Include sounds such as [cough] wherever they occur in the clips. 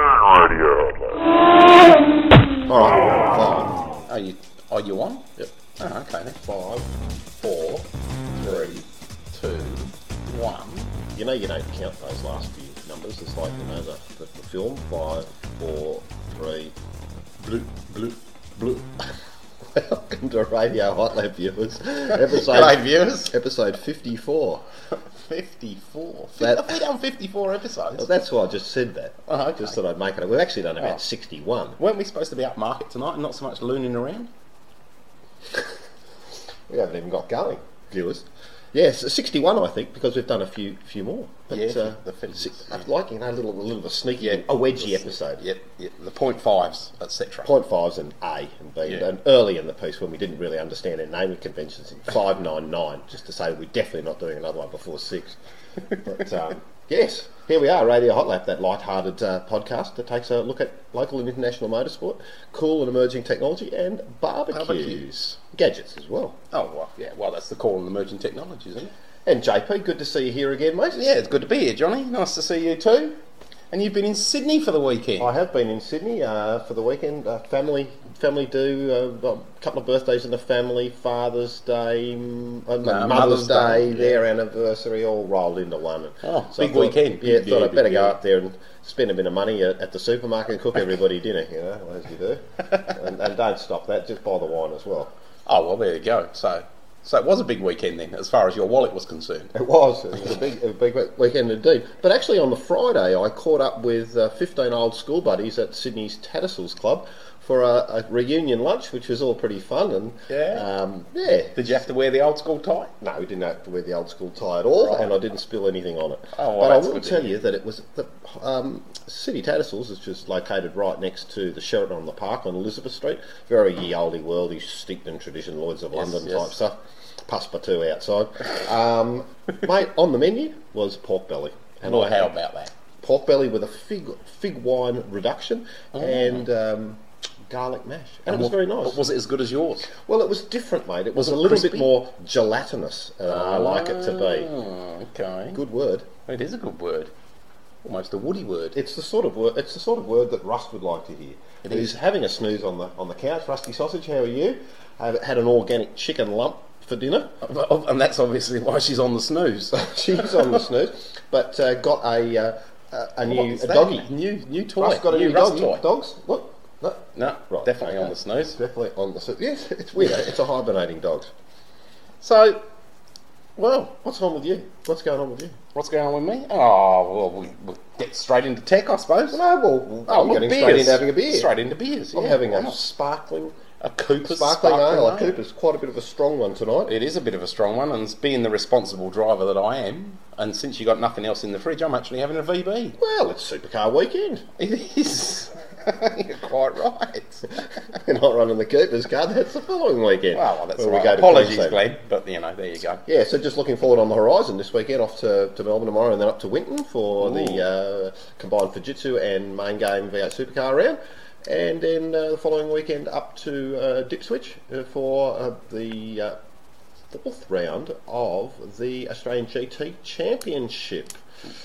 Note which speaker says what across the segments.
Speaker 1: Radio.
Speaker 2: All oh, right. Oh, Five. Are you? Are you on? Yep. Oh, okay. Then. Five, four, three, two, one.
Speaker 3: You know you don't count those last few numbers. It's like, you know, the, the, the film. Five, four, three, blue, blue, blue. Welcome to Radio Hot Lap viewers. [laughs] Episode,
Speaker 2: G'day, viewers.
Speaker 3: Episode 54.
Speaker 2: 54.
Speaker 3: That-
Speaker 2: Have we done 54 episodes?
Speaker 3: Well, that's why I just said that.
Speaker 2: Oh, okay.
Speaker 3: Just thought I'd make it. We've actually done about
Speaker 2: Oh.
Speaker 3: 61.
Speaker 2: Weren't we supposed to be up market tonight and not so much looning around? [laughs]
Speaker 3: We haven't even got going, viewers. Yes, 61, I think, because we've done a few few more. But,
Speaker 2: Yeah,
Speaker 3: uh,
Speaker 2: the fittings,
Speaker 3: si-
Speaker 2: yeah.
Speaker 3: I'd like, you know, a little, a little bit sneaky, a wedgie episode.
Speaker 2: Yep, yep. The point fives, etc.
Speaker 3: Point fives and A and B.
Speaker 2: Yeah.
Speaker 3: And early in the piece when we didn't really understand our naming conventions in 599, just to say we're definitely not doing another one before 6. [laughs] But um, yes, here we are, Radio Hot Lap, that light-hearted uh, podcast that takes a look at local and international motorsport, cool and emerging technology, and barbecues.
Speaker 2: Barbecues.
Speaker 3: Gadgets as well.
Speaker 2: Oh, well, yeah, well, that's the cool and emerging technologies, isn't it?
Speaker 3: And JP, good to see you here again, mate.
Speaker 2: Yeah, it's good to be here, Johnny. Nice to see you too. And you've been in Sydney for the weekend.
Speaker 3: I have been in Sydney uh, for the weekend. Uh, family, family do uh, a couple of birthdays in the family, Father's Day, uh,
Speaker 2: No,
Speaker 3: Mother's,
Speaker 2: Mother's
Speaker 3: Day,
Speaker 2: Day,
Speaker 3: their anniversary, all rolled into one.
Speaker 2: Oh,
Speaker 3: I
Speaker 2: big
Speaker 3: thought-
Speaker 2: weekend.
Speaker 3: Yeah,
Speaker 2: Big
Speaker 3: thought I'd better go up there and spend a bit of money at, at the supermarket and cook [laughs] everybody dinner. You know, as you do, and, and don't stop that. Just buy the wine as well.
Speaker 2: Oh, well, there you go. So, so it was a big weekend then, as far as your wallet was concerned.
Speaker 3: It was. It was a big, a big weekend indeed. But actually, on the Friday, I caught up with uh, 15 old school buddies at Sydney's Tattersalls Club for a, a reunion lunch, which was all pretty fun. And
Speaker 2: Yeah.
Speaker 3: um, yeah.
Speaker 2: Did you have to wear the old school tie?
Speaker 3: No, we didn't have to wear the old school tie at all,
Speaker 2: Right.
Speaker 3: and I didn't spill anything on it.
Speaker 2: Oh, well,
Speaker 3: but I will tell you that it was the um, City Tattersalls is just located right next to the Sheraton on the Park on Elizabeth Street. Very ye olde worldy, steeped in tradition, Lloyd's of
Speaker 2: Yes,
Speaker 3: London
Speaker 2: yes.
Speaker 3: type stuff. Passepartout outside. Um, mate, on the menu was pork belly.
Speaker 2: And
Speaker 3: I
Speaker 2: how about that?
Speaker 3: pork belly with a fig fig wine reduction
Speaker 2: Oh.
Speaker 3: and um, garlic mash, and, it was very nice.
Speaker 2: Was it as good as yours?
Speaker 3: Well, it was different, mate. It was,
Speaker 2: Was
Speaker 3: a little
Speaker 2: crispy?
Speaker 3: bit more gelatinous. Uh, I like it to be.
Speaker 2: Oh, okay.
Speaker 3: Good word.
Speaker 2: It is a good word. Almost a woody word.
Speaker 3: It's the sort of word. It's the sort of word that Rust would like to hear.
Speaker 2: It
Speaker 3: He's
Speaker 2: is.
Speaker 3: having a snooze on the on the couch. Rusty sausage. How are you? I've had an organic chicken lump for dinner.
Speaker 2: and that's obviously why she's on the snooze. [laughs]
Speaker 3: She's on the snooze, but uh, got a uh, a, a new a doggy.
Speaker 2: New, new toy.
Speaker 3: Rust got a new,
Speaker 2: Rust
Speaker 3: doggy.
Speaker 2: toy.
Speaker 3: Dogs. Look. No.
Speaker 2: No,
Speaker 3: Right,
Speaker 2: definitely on the snooze.
Speaker 3: Definitely on the snooze. Yes, it's weird. eh? It's a hibernating dog.
Speaker 2: So,
Speaker 3: Well, what's on with you? What's going on with you?
Speaker 2: what's going on with me? Oh, well, we, we'll get straight into tech, I suppose.
Speaker 3: No, well,
Speaker 2: Oh,
Speaker 3: I'm
Speaker 2: look,
Speaker 3: getting
Speaker 2: beers.
Speaker 3: straight into having a beer.
Speaker 2: Straight into beers.
Speaker 3: I'm having
Speaker 2: why
Speaker 3: a sparkling,
Speaker 2: a Cooper's
Speaker 3: sparkling, ale. A
Speaker 2: ale.
Speaker 3: Cooper's quite a bit of a strong one tonight.
Speaker 2: It is a bit of a strong one, and being the responsible driver that I am, and since you got nothing else in the fridge, I'm actually having a VB.
Speaker 3: Well, it's supercar weekend.
Speaker 2: It is. [laughs] You're quite right. [laughs]
Speaker 3: You're not running the Cooper's car. That's the following weekend.
Speaker 2: well, well, that's all
Speaker 3: we
Speaker 2: right.
Speaker 3: go
Speaker 2: Apologies,
Speaker 3: Queensland.
Speaker 2: Glenn, but you know, there you go.
Speaker 3: Yeah, so just looking forward on the horizon this weekend, off to, to Melbourne tomorrow and then up to Winton for the uh, combined Fujitsu and main game V8 supercar round. And then uh, the following weekend up to uh, Dipswich uh, for uh, the uh, fourth round of the Australian GT Championship.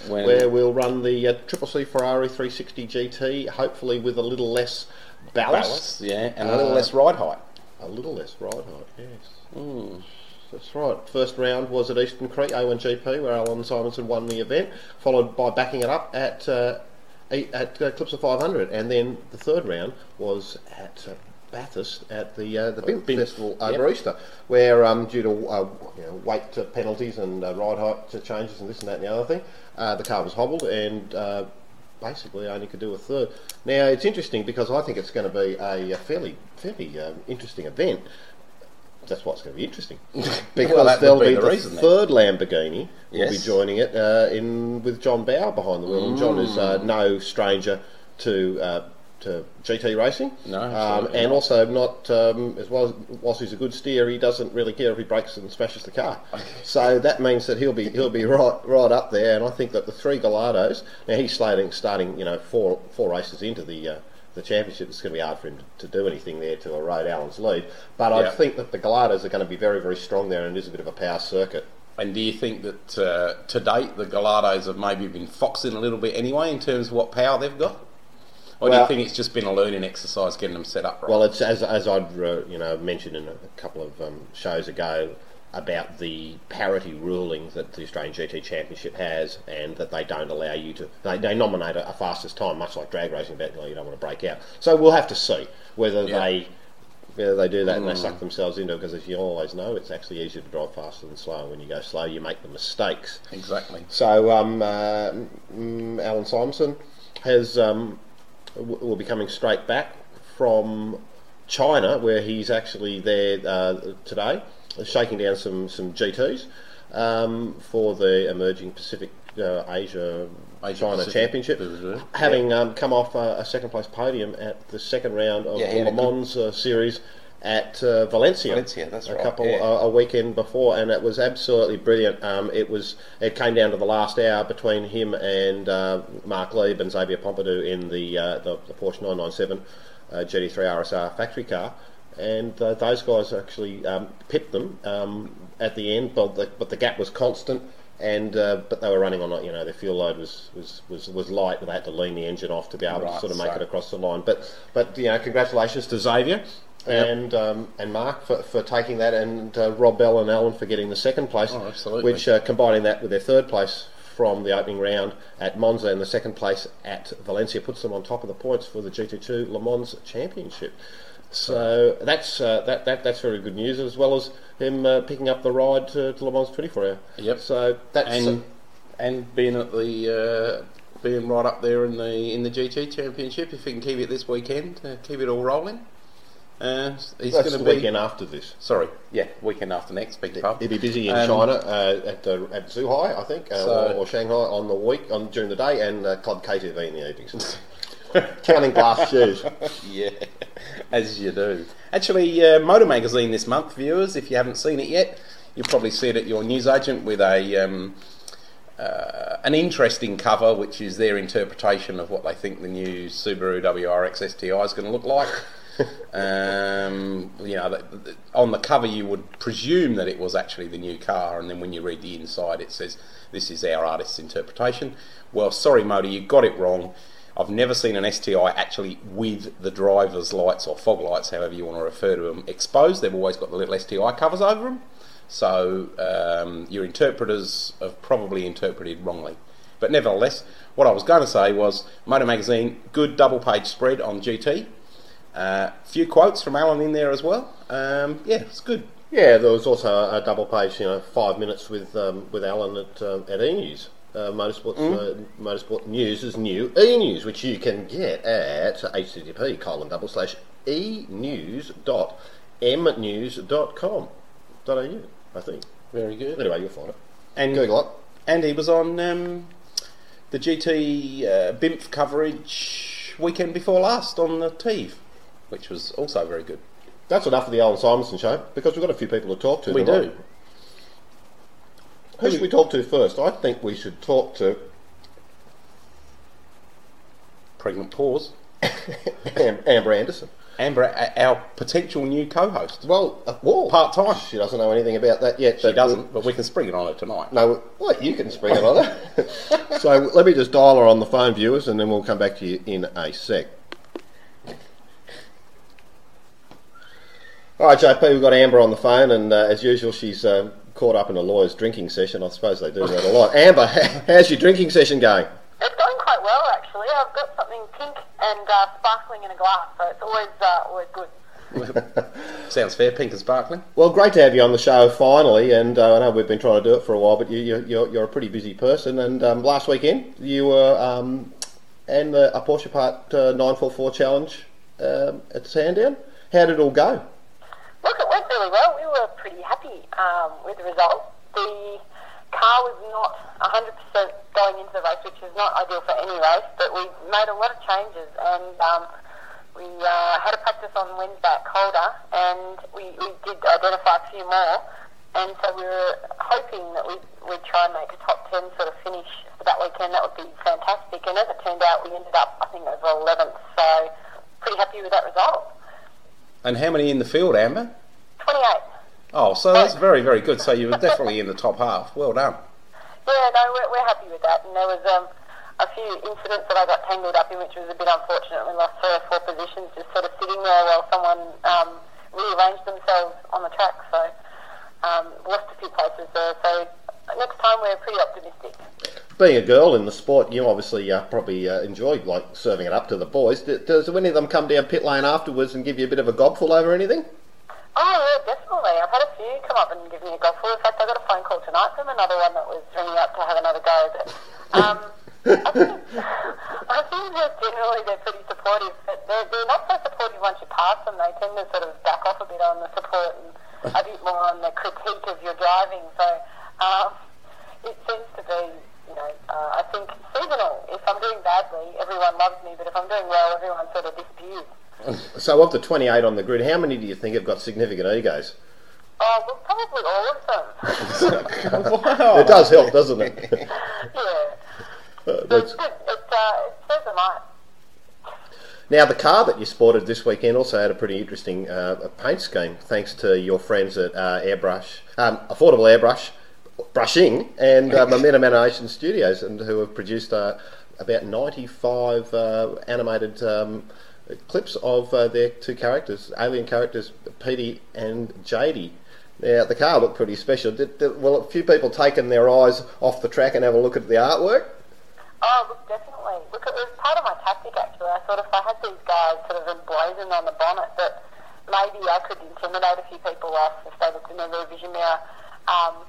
Speaker 2: When,
Speaker 3: where we'll run the uh, Triple C Ferrari 360 GT, hopefully with a little less ballast,
Speaker 2: ballast, yeah, and a little
Speaker 3: Uh,
Speaker 2: less ride height.
Speaker 3: a little less ride height. Yes,
Speaker 2: Mm.
Speaker 3: that's right. First round was at Eastern Creek A1GP, where Allan Simonsen won the event, followed by backing it up at uh, at uh, Clipsal 500, and then the third round was at. Uh, Bathurst at the uh, the BIMF
Speaker 2: BIMF,
Speaker 3: festival
Speaker 2: yep.
Speaker 3: over Easter, where um, due to uh, you know, weight uh, penalties and uh, ride height changes and this and that and the other thing, uh, the car was hobbled and uh, basically only could do a third. Now it's interesting because I think it's going to be a, fairly fairly um, interesting event. that's what's going to be interesting [laughs] because
Speaker 2: would
Speaker 3: there'll
Speaker 2: be
Speaker 3: be
Speaker 2: the
Speaker 3: the,
Speaker 2: reason then.
Speaker 3: third Lamborghini will be joining it uh, in with John Bowe behind the wheel, and John is uh,
Speaker 2: Mm.
Speaker 3: no stranger to. To GT racing,
Speaker 2: No,
Speaker 3: um, and
Speaker 2: not.
Speaker 3: also not um, as well as whilst he's a good steer, he doesn't really care if he breaks and smashes the car. [laughs] So that means that he'll be he'll be right right up there, and I think that the three Gallardos now he's starting starting you know four four races into the uh, the championship. It's going to be hard for him to, to do anything there to erode Allan's lead, but I think that the Gallardos are going to be very very strong there, and it is a bit of a power circuit.
Speaker 2: And do you think that uh, to date the Gallardos have maybe been foxing a little bit anyway in terms of what power they've got? Or do
Speaker 3: Well-
Speaker 2: you think it's just been a learning exercise getting them set up right?
Speaker 3: Well, it's as as I'd uh, you know mentioned in a couple of um, shows ago about the parity ruling that the Australian GT Championship has, and that they don't allow you to they, they nominate a, a fastest time, much like drag racing, but you, don't want to break out. So we'll have to see whether
Speaker 2: Yeah.
Speaker 3: they. Whether they do that and they suck themselves into it, because as you always know, it's actually easier to drive faster than slow. When you go slow, you make the mistakes.
Speaker 2: exactly.
Speaker 3: So um, uh, mm, Allan Simonsen has um, will be coming straight back from China, where he's actually there uh, today, shaking down some some GTS um, for the emerging Pacific uh, Asia.
Speaker 2: Asia
Speaker 3: China
Speaker 2: Pacific.
Speaker 3: Championship,
Speaker 2: Yeah.
Speaker 3: having um, come off a, a second place podium at the second round of
Speaker 2: Yeah,
Speaker 3: Le Mans uh, series at uh, Valencia.
Speaker 2: Valencia, that's
Speaker 3: a
Speaker 2: right,
Speaker 3: couple
Speaker 2: yeah.
Speaker 3: uh, a weekend before, and it was absolutely brilliant. Um, it was it came down to the last hour between him and uh, Marc Lieb and Xavier Pompidou in the uh, the, the Porsche 997 uh, GT3 RSR factory car, and uh, those guys actually um, pipped them um, at the end, but the, but the gap was constant. And uh, but they were running on you know their fuel load was, was, was, was light. They had to lean the engine off to be able to sort of make
Speaker 2: so-
Speaker 3: it across the line. But but you know congratulations to Xavier and um, and Marc for, for taking that, and uh, Rob Bell and Allan for getting the second place,
Speaker 2: Oh, absolutely.
Speaker 3: which uh, combining that with their third place from the opening round at Monza and the second place at Valencia puts them on top of the points for the GT2 Le Mans Championship. So that's uh, that, that that's very good news, as well as him uh, picking up the ride to, to Le Mans 24 hour.
Speaker 2: Yep.
Speaker 3: So that's
Speaker 2: and and being at the uh, being right up there in the in the GT Championship, if he can keep it this weekend, uh, keep it all rolling. Uh, he's going to be
Speaker 3: weekend after this.
Speaker 2: sorry, yeah, weekend after next. Your pardon.
Speaker 3: He'll be busy in
Speaker 2: Um,
Speaker 3: China uh, at uh, at Zhuhai, I think, uh,
Speaker 2: So-
Speaker 3: or, or Shanghai on the week on during the day, and uh, Club KTV in the evenings. [laughs] Counting glass shoes. [laughs]
Speaker 2: yeah, as you do. Actually, uh, Motor Magazine this month, viewers, if you haven't seen it yet, you'll probably see it at your newsagent with a um, uh, an interesting cover, which is their interpretation of what they think the new Subaru WRX STI is going to look like. [laughs] um, you know, on the cover you would presume that it was actually the new car, and then when you read the inside, it says this is our artist's interpretation. Well, sorry, Motor, you got it wrong. I've never seen an STI actually with the driver's lights or fog lights, however you want to refer to them, exposed. They've always got the little STI covers over them. So um, your interpreters have probably interpreted wrongly. But nevertheless, what I was going to say was Motor Magazine, good double page spread on GT. A uh, few quotes from Allan in there as well. Um, yeah, it's good.
Speaker 3: Yeah, there was also a, a double page, you know, five minutes with um, with Allan at um, at E News. Uh, Motorsports uh, Motorsport News is new E News, which you can get at http colon double slash e news dot mnews dot com dot au. I think.
Speaker 2: Very good.
Speaker 3: Anyway, you'll find it.
Speaker 2: And
Speaker 3: Google it.
Speaker 2: And he was on um, the GT uh, BIMF coverage weekend before last on the TEVE, which was also very good.
Speaker 3: That's enough of the Allan Simonsen show because we've got a few people to talk to.
Speaker 2: We
Speaker 3: tonight.
Speaker 2: do.
Speaker 3: Who should we talk to first? I think we should talk to
Speaker 2: Pregnant pause. [laughs]
Speaker 3: Am- Amber Anderson.
Speaker 2: Amber, our potential new co-host.
Speaker 3: Well, uh, well,
Speaker 2: Part-time.
Speaker 3: She doesn't know anything about that yet.
Speaker 2: She doesn't, but we can spring it on her tonight.
Speaker 3: No, what you can spring it on her. [laughs] so let me just dial her on the phone, viewers, and then we'll come back to you in a sec. All right, JP, we've got Amber on the phone, and uh, as usual, she's uh, caught up in a lawyer's drinking session. I suppose they do that a lot. Amber, [laughs] how's your drinking session going?
Speaker 4: It's going quite well, actually. I've got something pink and uh, sparkling in a glass, so it's always uh, always good. [laughs]
Speaker 2: Sounds fair, pink and sparkling.
Speaker 3: Well, great to have you on the show finally, and uh, I know we've been trying to do it for a while, but you, you, you're, you're a pretty busy person. And um, last weekend you were um, in the, a Porsche Part uh, 944 Challenge um, at Sandown. How did it all go?
Speaker 4: Really well. We were pretty happy um, with the result. The car was not 100% going into the race, which is not ideal for any race, but we made a lot of changes and um, we uh, had a practice on Wednesday at Calder and we, we did identify a few more. And so we were hoping that we'd, we'd try and make a top 10 sort of finish for that weekend. That would be fantastic. And as it turned out, we ended up, I think over 11th. So pretty happy with that result.
Speaker 2: And how many in the field, Amber?
Speaker 4: 28.
Speaker 2: Oh, so that's very, very good. So you were definitely in the top half. Well done.
Speaker 4: Yeah, no, we're, we're happy with that. And there was um, a few incidents that I got tangled up in, which was a bit unfortunate. We lost three or four positions just sort of sitting there while someone um, rearranged themselves on the track. So um, lost a few places there. So next time we're pretty optimistic.
Speaker 3: Being a girl in the sport, you obviously uh, probably uh, enjoy like serving it up to the boys. D- Does any of them come down pit lane afterwards and give you a bit of a gobful over anything?
Speaker 4: Oh yeah, definitely. I've had a few come up and give me a go for. In fact, I got a phone call tonight from another one that was ringing up to have another go. But um, I think [laughs] I generally they're pretty supportive, but they're, they're not so supportive once you pass them. They tend to sort of back off a bit on the support and a bit more on the critique of your driving. So um, it seems to be, you know, uh, I think seasonal. If I'm doing badly, everyone loves me, but if I'm doing well, everyone sort of disappears.
Speaker 3: So of the 28 on the grid, how many do you think have got significant egos?
Speaker 4: Oh, well, probably all of them.
Speaker 2: wow. [laughs]
Speaker 3: It does help, doesn't it? [laughs]
Speaker 4: yeah.
Speaker 3: Uh, that's-
Speaker 4: it's good. It, uh, it says a lot.
Speaker 3: Now, the car that you sported this weekend also had a pretty interesting uh, paint scheme, thanks to your friends at uh, Airbrush, um, Affordable Airbrush, Brushing, and uh, Momentum Animation Studios, and who have produced uh, about 95 uh, animated um, clips of uh, their two characters, alien characters, Petey and JD. Now, the car looked pretty special. Did, did, well, a few people taken their eyes off the track and have a look at the artwork?
Speaker 4: Oh, look, definitely. Look, it was part of my tactic, actually. I thought if I had these guys sort of emblazoned on the bonnet, that maybe I could intimidate a few people off if they looked in their rear vision mirror. Um,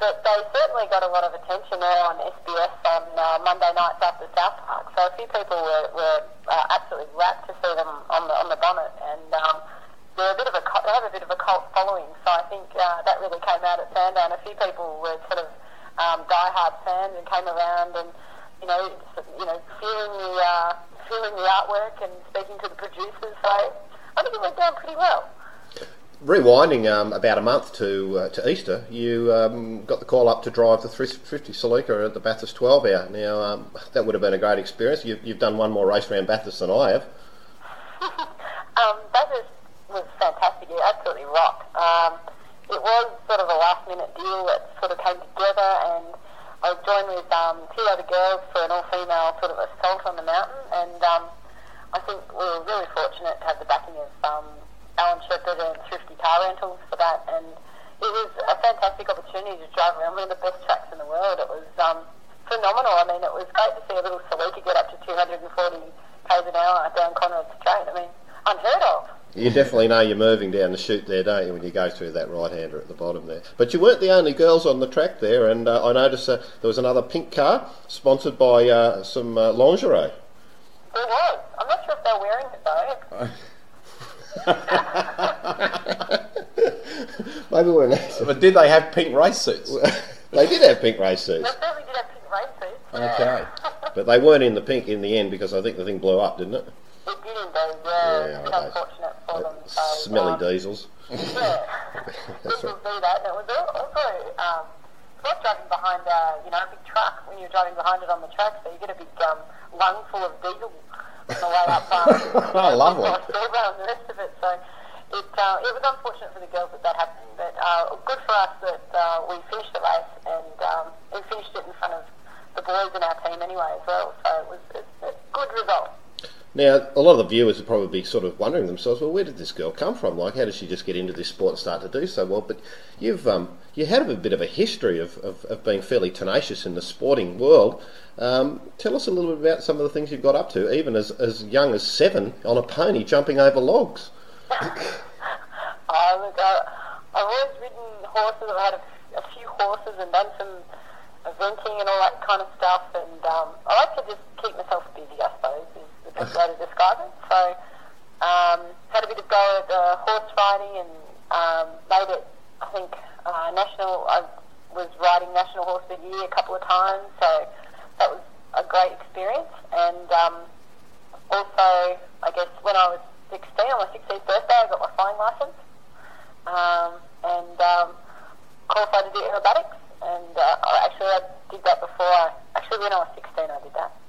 Speaker 4: but they certainly got a lot of attention there on SBS on uh, Monday nights after South Park. So a few people were, were uh, absolutely rapt to see them on the on the bonnet, and um, they're a bit of a they have a bit of a cult following. So I think uh, that really came out at Sandown. A few people were sort of um, diehard fans and came around and you know you know feeling the uh, feeling the artwork and speaking to the producers. So I think it went down pretty well.
Speaker 3: Rewinding um, about a month to uh, to Easter, you um, got the call up to drive the 350 Celica at the Bathurst 12 hour. Now, um, that would have been a great experience. You've, you've done one more race around Bathurst than I have. [laughs]
Speaker 4: um, that was, fantastic. It absolutely rocked. Um, it was sort of a last minute deal that sort of came together, and I joined with um, two other girls for an all female sort of assault on the mountain. And I think we were really fortunate to have the backing of Alan Shepherd and Thrifty Car Rentals for that. And it was a fantastic opportunity to drive around one of the best tracks in the world. It was um, phenomenal. I mean, it was great to see a little Celica get up to 240 k's an hour down Conrod Straight. I mean, unheard of.
Speaker 3: You definitely know you're moving down the chute there, don't you, when you go through that right hander at the bottom there. But you weren't the only girls on the track there, and uh, I noticed uh, there was another pink car sponsored by uh, some uh, lingerie.
Speaker 4: There was. I'm not sure if they're wearing. [laughs]
Speaker 3: Maybe we're next.
Speaker 2: But did they have pink race suits? [laughs]
Speaker 3: they did have pink race suits,
Speaker 4: They certainly did have pink race suits.
Speaker 2: Okay. [laughs]
Speaker 3: but they weren't in the pink in the end because I think the thing blew up, didn't it?
Speaker 4: It did indeed, yeah.
Speaker 3: Yeah,
Speaker 4: it's a bit
Speaker 3: I know.
Speaker 4: unfortunate for them. So,
Speaker 3: Smelly
Speaker 4: um,
Speaker 3: diesels.
Speaker 4: Yeah. People do that. And it was al- also, um, it's like driving behind a, you know, a big truck when you're driving behind it on the track, so you get a big um, lung full of diesel on the way up. Across the river and the rest of it. So it, uh, it was unfortunate for the girls that that happened, but uh, good for us that uh, we finished the race and um, we finished it in front of the boys in our team anyway as well. So it was a good result.
Speaker 3: Now, a lot of the viewers would probably be sort of wondering themselves, well, where did this girl come from? Like, how did she just get into this sport and start to do so well? But you've um, you had a bit of a history of, of, of being fairly tenacious in the sporting world. Um, tell us a little bit about some of the things you've got up to, even as, as young as seven on a pony jumping over logs.
Speaker 4: Oh, [coughs] look, I, I've always ridden horses. I've had a, a few horses and done some eventing and all that kind of stuff. And um, I like to just keep myself busy, I suppose, best way to describe. So, um, had a bit of go at uh, horse riding and um, made it. I think uh, national. I was riding national horse of the year a couple of times, so that was a great experience. And um, also, I guess when I was 16, on my 16th birthday, I got my flying license um, and um, qualified to do aerobatics. And uh, actually I did that before. I, actually, when I was 16, I did that.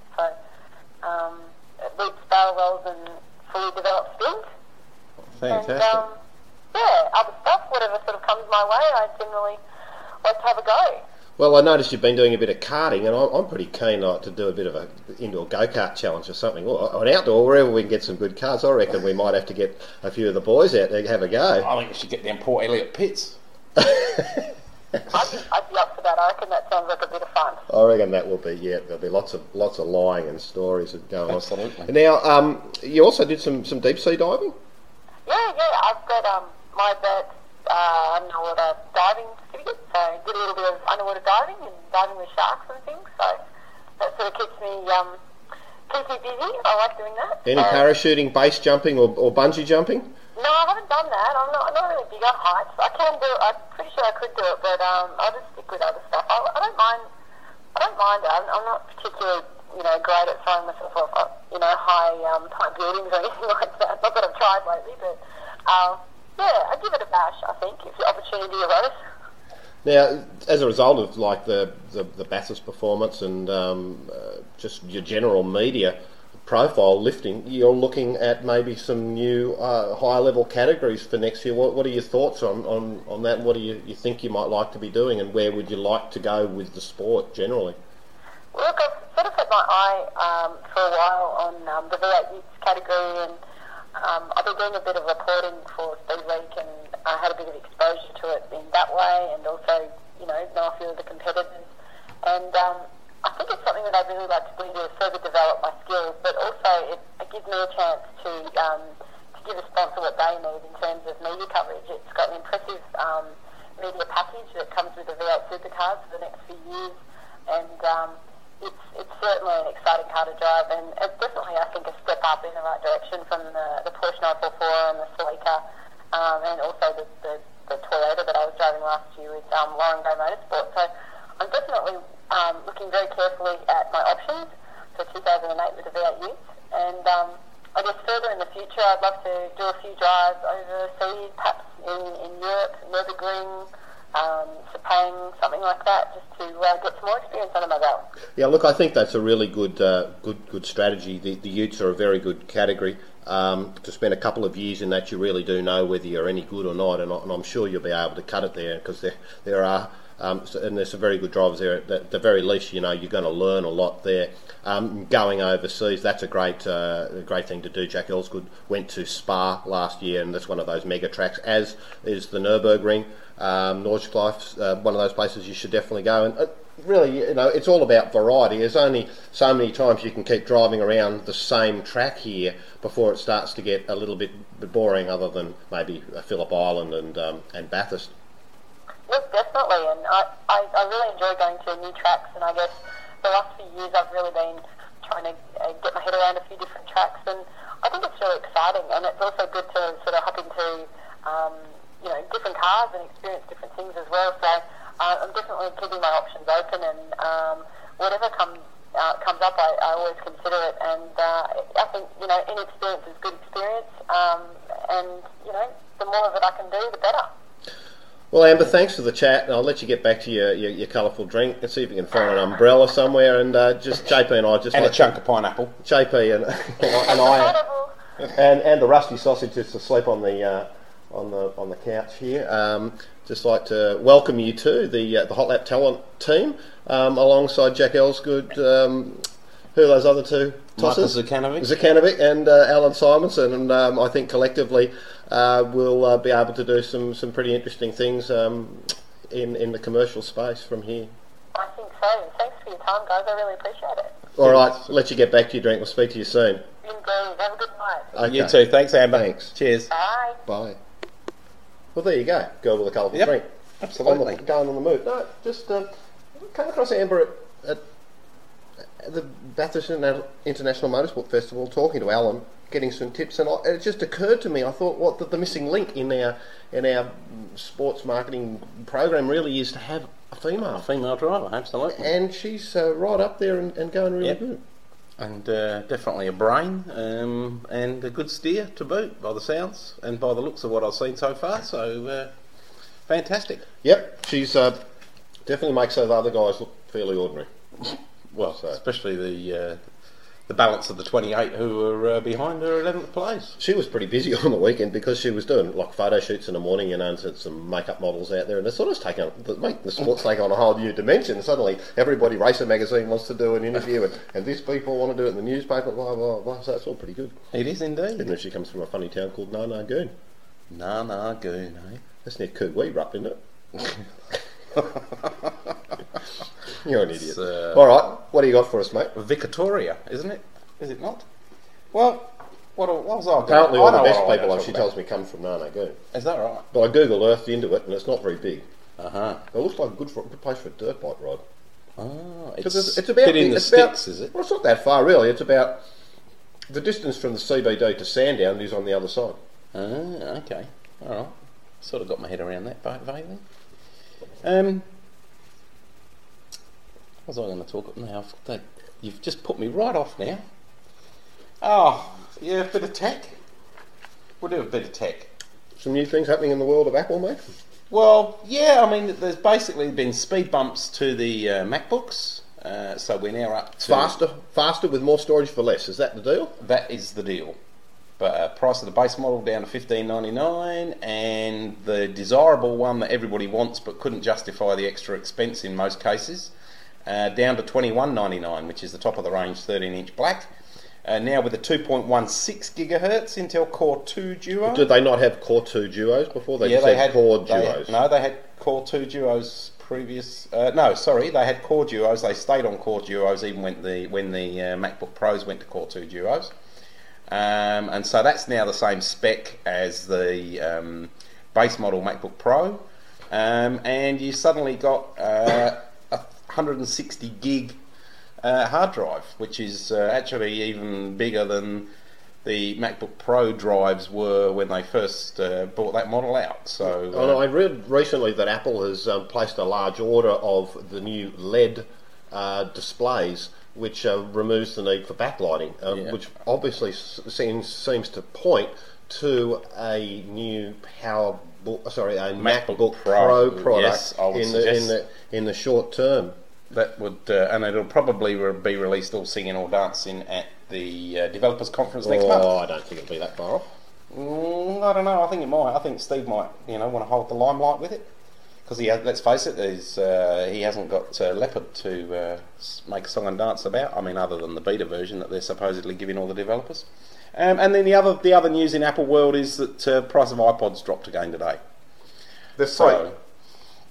Speaker 2: Fantastic.
Speaker 4: And um, yeah, other stuff, whatever sort of comes my way, I generally like to have a go.
Speaker 3: Well, I noticed you've been doing a bit of karting, and I'm, I'm pretty keen like, to do a bit of a indoor go kart challenge or something, or an outdoor wherever we can get some good cars. I reckon we might have to get a few of the boys out there to have a go.
Speaker 2: I think we should get down Port Elliot pits. [laughs]
Speaker 4: I'd be, I'd be up for that. I reckon that sounds like a bit of fun.
Speaker 3: I reckon that will be yeah. There'll be lots of lots of lying and stories that go on.
Speaker 2: Absolutely.
Speaker 3: Now, um, you also did some, some deep sea diving.
Speaker 4: Yeah, yeah. I've got um, my vet uh, underwater diving certificate, so I did a little bit of underwater diving and diving with sharks and things. So that sort of keeps me um, keeps me busy. I like doing that.
Speaker 3: Any
Speaker 4: So-
Speaker 3: parachuting, base jumping, or, or bungee jumping?
Speaker 4: No, I haven't done that. I'm not, I'm not really big on heights. I can do. I'm pretty sure I could do it, but um, I'll just stick with other stuff. I, I don't mind. I don't mind. I'm, I'm not particularly, you know, great at throwing myself off, uh, you know, high um, high buildings or anything [laughs] like that. Not that I've tried lately, but um, yeah, I'd give it a bash. I think if the opportunity arose.
Speaker 3: Now, as a result of like the the, the performance and um, uh, just your general media profile lifting, you're looking at maybe some new uh, higher level categories for next year. What, what are your thoughts on, on, on that? What do you, you think you might like to be doing, and where would you like to go with the sport generally?
Speaker 4: Look, I've sort of had my eye um, for a while on um, the V8 Ute category, and um, I've been doing a bit of reporting for Speed and I had a bit of exposure to it in that way, and also, you know, know a few of the competitors. And um, I think it's something that I'd really like to do to further develop my skills, but also it, it gives me a chance to um, to give a sponsor what they need in terms of media coverage. It's got an impressive um, media package that comes with the V8 supercars for the next few years, and um, it's certainly an exciting car to drive, and it's definitely I think a step up in the right direction from the, the Porsche 944 and the Celica, um, and also the, the the Toyota that I was driving last year with um, Lauren Gray Motorsport. So I'm definitely um, looking very carefully at my options for 2008 with the V8 Ute, and um, I guess further in the future, I'd love to do a few drives overseas, perhaps in, in Europe, Nürburgring, um, something like that, just to uh, get some more experience under my belt.
Speaker 3: Yeah, look, I think that's a really good, uh, good, good strategy. The, the Utes are a very good category. Um, to spend a couple of years in that, you really do know whether you're any good or not, and, and I'm sure you'll be able to cut it there because there, there are. Um, so- and there's some very good drivers there. At the very least, you know, you're going to learn a lot there. Um, going overseas, that's a great, uh, great thing to do. Jack Elsegood went to Spa last year, and that's one of those mega tracks, as is the Nürburgring. Um, uh, one of those places you should definitely go. And uh, really, you know, it's all about variety. There's only so many times you can keep driving around the same track here before it starts to get a little bit bit boring, other than maybe uh, Phillip Island and um, and Bathurst.
Speaker 4: Yes, definitely, and I, I, I really enjoy going to new tracks, and I guess the last few years I've really been trying to uh, get my head around a few different tracks, and I think it's really exciting, and it's also good to sort of hop into, um, you know, different cars and experience different things as well. So uh, I'm definitely keeping my options open, and um, whatever comes uh, comes up, I, I always consider it, and uh, I think you know any experience is good experience, um, and you know the more of it I can do, the better.
Speaker 3: Well, Amber, thanks for the chat, and I'll let you get back to your, your, your colourful drink and see if you can find an umbrella somewhere. And uh, just JP and I just
Speaker 2: And a
Speaker 3: let
Speaker 2: chunk of pineapple.
Speaker 3: JP and, [laughs] and I and, and the rusty sausage just asleep on the uh, on the on the couch here. Um, just like to welcome you to the uh, the Hot Lap Talent team um, alongside Jack Elsegood. Um, who are those other two? Tosses?
Speaker 2: Michael
Speaker 3: Tossers?
Speaker 2: Zukanovic.
Speaker 3: Zukanovic and uh, Allan Simonsen, and um, I think collectively uh, we'll uh, be able to do some, some pretty interesting things um, in in the commercial space from here.
Speaker 4: I think so. Thanks for your time, guys. I really appreciate it.
Speaker 3: All right, let you get back to your drink. We'll speak to you soon.
Speaker 4: Indeed. Have a good night.
Speaker 3: Okay.
Speaker 2: You too. Thanks, Amber.
Speaker 3: Thanks.
Speaker 2: Cheers.
Speaker 4: Bye.
Speaker 3: Bye. Well, there you go. Girl with a colourful
Speaker 2: Yep,
Speaker 3: drink.
Speaker 2: absolutely.
Speaker 3: On the, going on the move. No, just um, came across Amber at, at, at the Bathurst International Motorsport Festival talking to Allan getting some tips, and I, it just occurred to me. I thought, what the, the missing link in our in our sports marketing program really is to have a female, a
Speaker 2: Female driver, absolutely.
Speaker 3: and she's uh, right up there and, and going really
Speaker 2: Yep.
Speaker 3: good.
Speaker 2: and uh, definitely a brain um, and a good steer to boot by the sounds and by the looks of what I've seen so far. So uh, fantastic.
Speaker 3: Yep, she's uh, definitely makes those other guys look fairly ordinary.
Speaker 2: Well,
Speaker 3: So-
Speaker 2: especially the uh, the balance of the 28 who were uh, behind her 11th place.
Speaker 3: She was pretty busy [laughs] on the weekend because she was doing like photo shoots in the morning, you know, and had some makeup models out there, and it's sort of taken the, the sports take on a whole new dimension. Suddenly, everybody, Racer magazine wants to do an interview, and, and these people want to do it in the newspaper, blah blah blah. So it's all pretty good.
Speaker 2: It is indeed.
Speaker 3: Even if she comes from a funny town called Nar Nar Goon,
Speaker 2: Nah, nah, goon, eh?
Speaker 3: that's near Koo Wee Rup, isn't it? [laughs] You're an idiot.
Speaker 2: Uh,
Speaker 3: all right, what do you got for us, mate?
Speaker 2: Victoria, isn't it? Is it not? Well, what, what was I going
Speaker 3: Apparently,
Speaker 2: I
Speaker 3: all the best people,
Speaker 2: wanted
Speaker 3: she
Speaker 2: to
Speaker 3: tells me, come from Nar Nar
Speaker 2: Goon. Is that right?
Speaker 3: But I Google Earthed into it, and it's not very big.
Speaker 2: Uh huh.
Speaker 3: It looks like a good, for, good place for a dirt bike ride.
Speaker 2: Oh, it's,
Speaker 3: it's, it's about
Speaker 2: bit in the
Speaker 3: it's about-
Speaker 2: sticks, is it?
Speaker 3: Well, it's not that far really. It's about the distance from the CBD to Sandown is on the other side.
Speaker 2: Ah, okay. All right. Sort of got my head around that va- vaguely. Um, what was I going to talk about now? That- You've just put me right off now. Oh, yeah, a bit of tech. We'll do a bit of tech.
Speaker 3: Some new things happening in the world of Apple, mate.
Speaker 2: Well, yeah, I mean, there's basically been speed bumps to the uh, MacBooks. Uh, so we're now up to
Speaker 3: Faster, faster with more storage for less. Is that the deal?
Speaker 2: That is the deal. But uh, price of the base model down to fifteen ninety nine, and the desirable one that everybody wants but couldn't justify the extra expense in most cases, uh, down to twenty one ninety nine, which is the top of the range thirteen inch black. Uh, now with a two point one six gigahertz Intel Core two Duo.
Speaker 3: Did they not have Core 2 Duos before? They
Speaker 2: yeah, they
Speaker 3: had,
Speaker 2: had
Speaker 3: Core
Speaker 2: they-
Speaker 3: Duos.
Speaker 2: no, they had Core two Duos previous. Uh, no, sorry, they had Core Duos. They stayed on Core Duos even when the when the uh, MacBook Pros went to Core two Duos. Um, and so that's now the same spec as the um, base model MacBook Pro. Um, and you suddenly got uh, 160 gig uh, hard drive, which is uh, actually even bigger than the MacBook Pro drives were when they first uh, brought that model out. So uh,
Speaker 3: I read recently that Apple has um, placed a large order of the new LED uh, displays, which uh, removes the need for backlighting, uh,
Speaker 2: Yeah.
Speaker 3: which obviously seems seems to point to a new power. Book, sorry, a
Speaker 2: MacBook
Speaker 3: MacBook,
Speaker 2: Pro,
Speaker 3: Pro, product
Speaker 2: yes,
Speaker 3: in, the, in the in the short term.
Speaker 2: That would, uh, and it'll probably re- be released all singing or dancing at the uh, developers conference next month. oh.
Speaker 3: I don't think it'll be that far off.
Speaker 2: Mm, I don't know. I think it might. I think Steve might, you know, want to hold the limelight with it because he. Has, let's face it, he's, uh, he hasn't got uh, Leopard to uh, make a song and dance about. I mean, other than the beta version that they're supposedly giving all the developers. Um, and then the other the other news in Apple world is that uh, price of iPods dropped again today.
Speaker 3: They're
Speaker 2: So,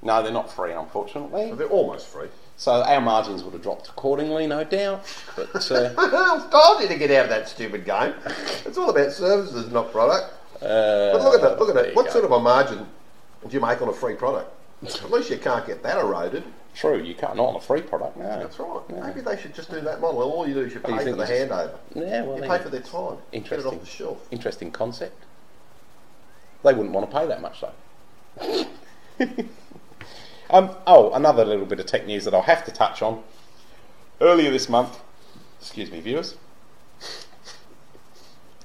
Speaker 2: no, they're not free, unfortunately.
Speaker 3: They're almost free.
Speaker 2: So our margins would have dropped accordingly, no doubt. But uh,
Speaker 3: I've told you to get out of that stupid game. It's all about services, not product.
Speaker 2: uh,
Speaker 3: But look at that. Look at that. What
Speaker 2: go.
Speaker 3: sort of a margin do you make on a free product? [laughs] At least you can't get that eroded.
Speaker 2: True, you can't not on a free product. No,
Speaker 3: That's right.
Speaker 2: No.
Speaker 3: Maybe they should just do that model. All you do is you
Speaker 2: Oh, you
Speaker 3: pay for the handover.
Speaker 2: Yeah, well,
Speaker 3: You pay for their time. Get it
Speaker 2: Interesting.
Speaker 3: off the shelf.
Speaker 2: Interesting concept. They wouldn't want to pay that much though. [laughs] um, oh, another little bit of tech news that I'll have to touch on. Earlier this month, excuse me, viewers,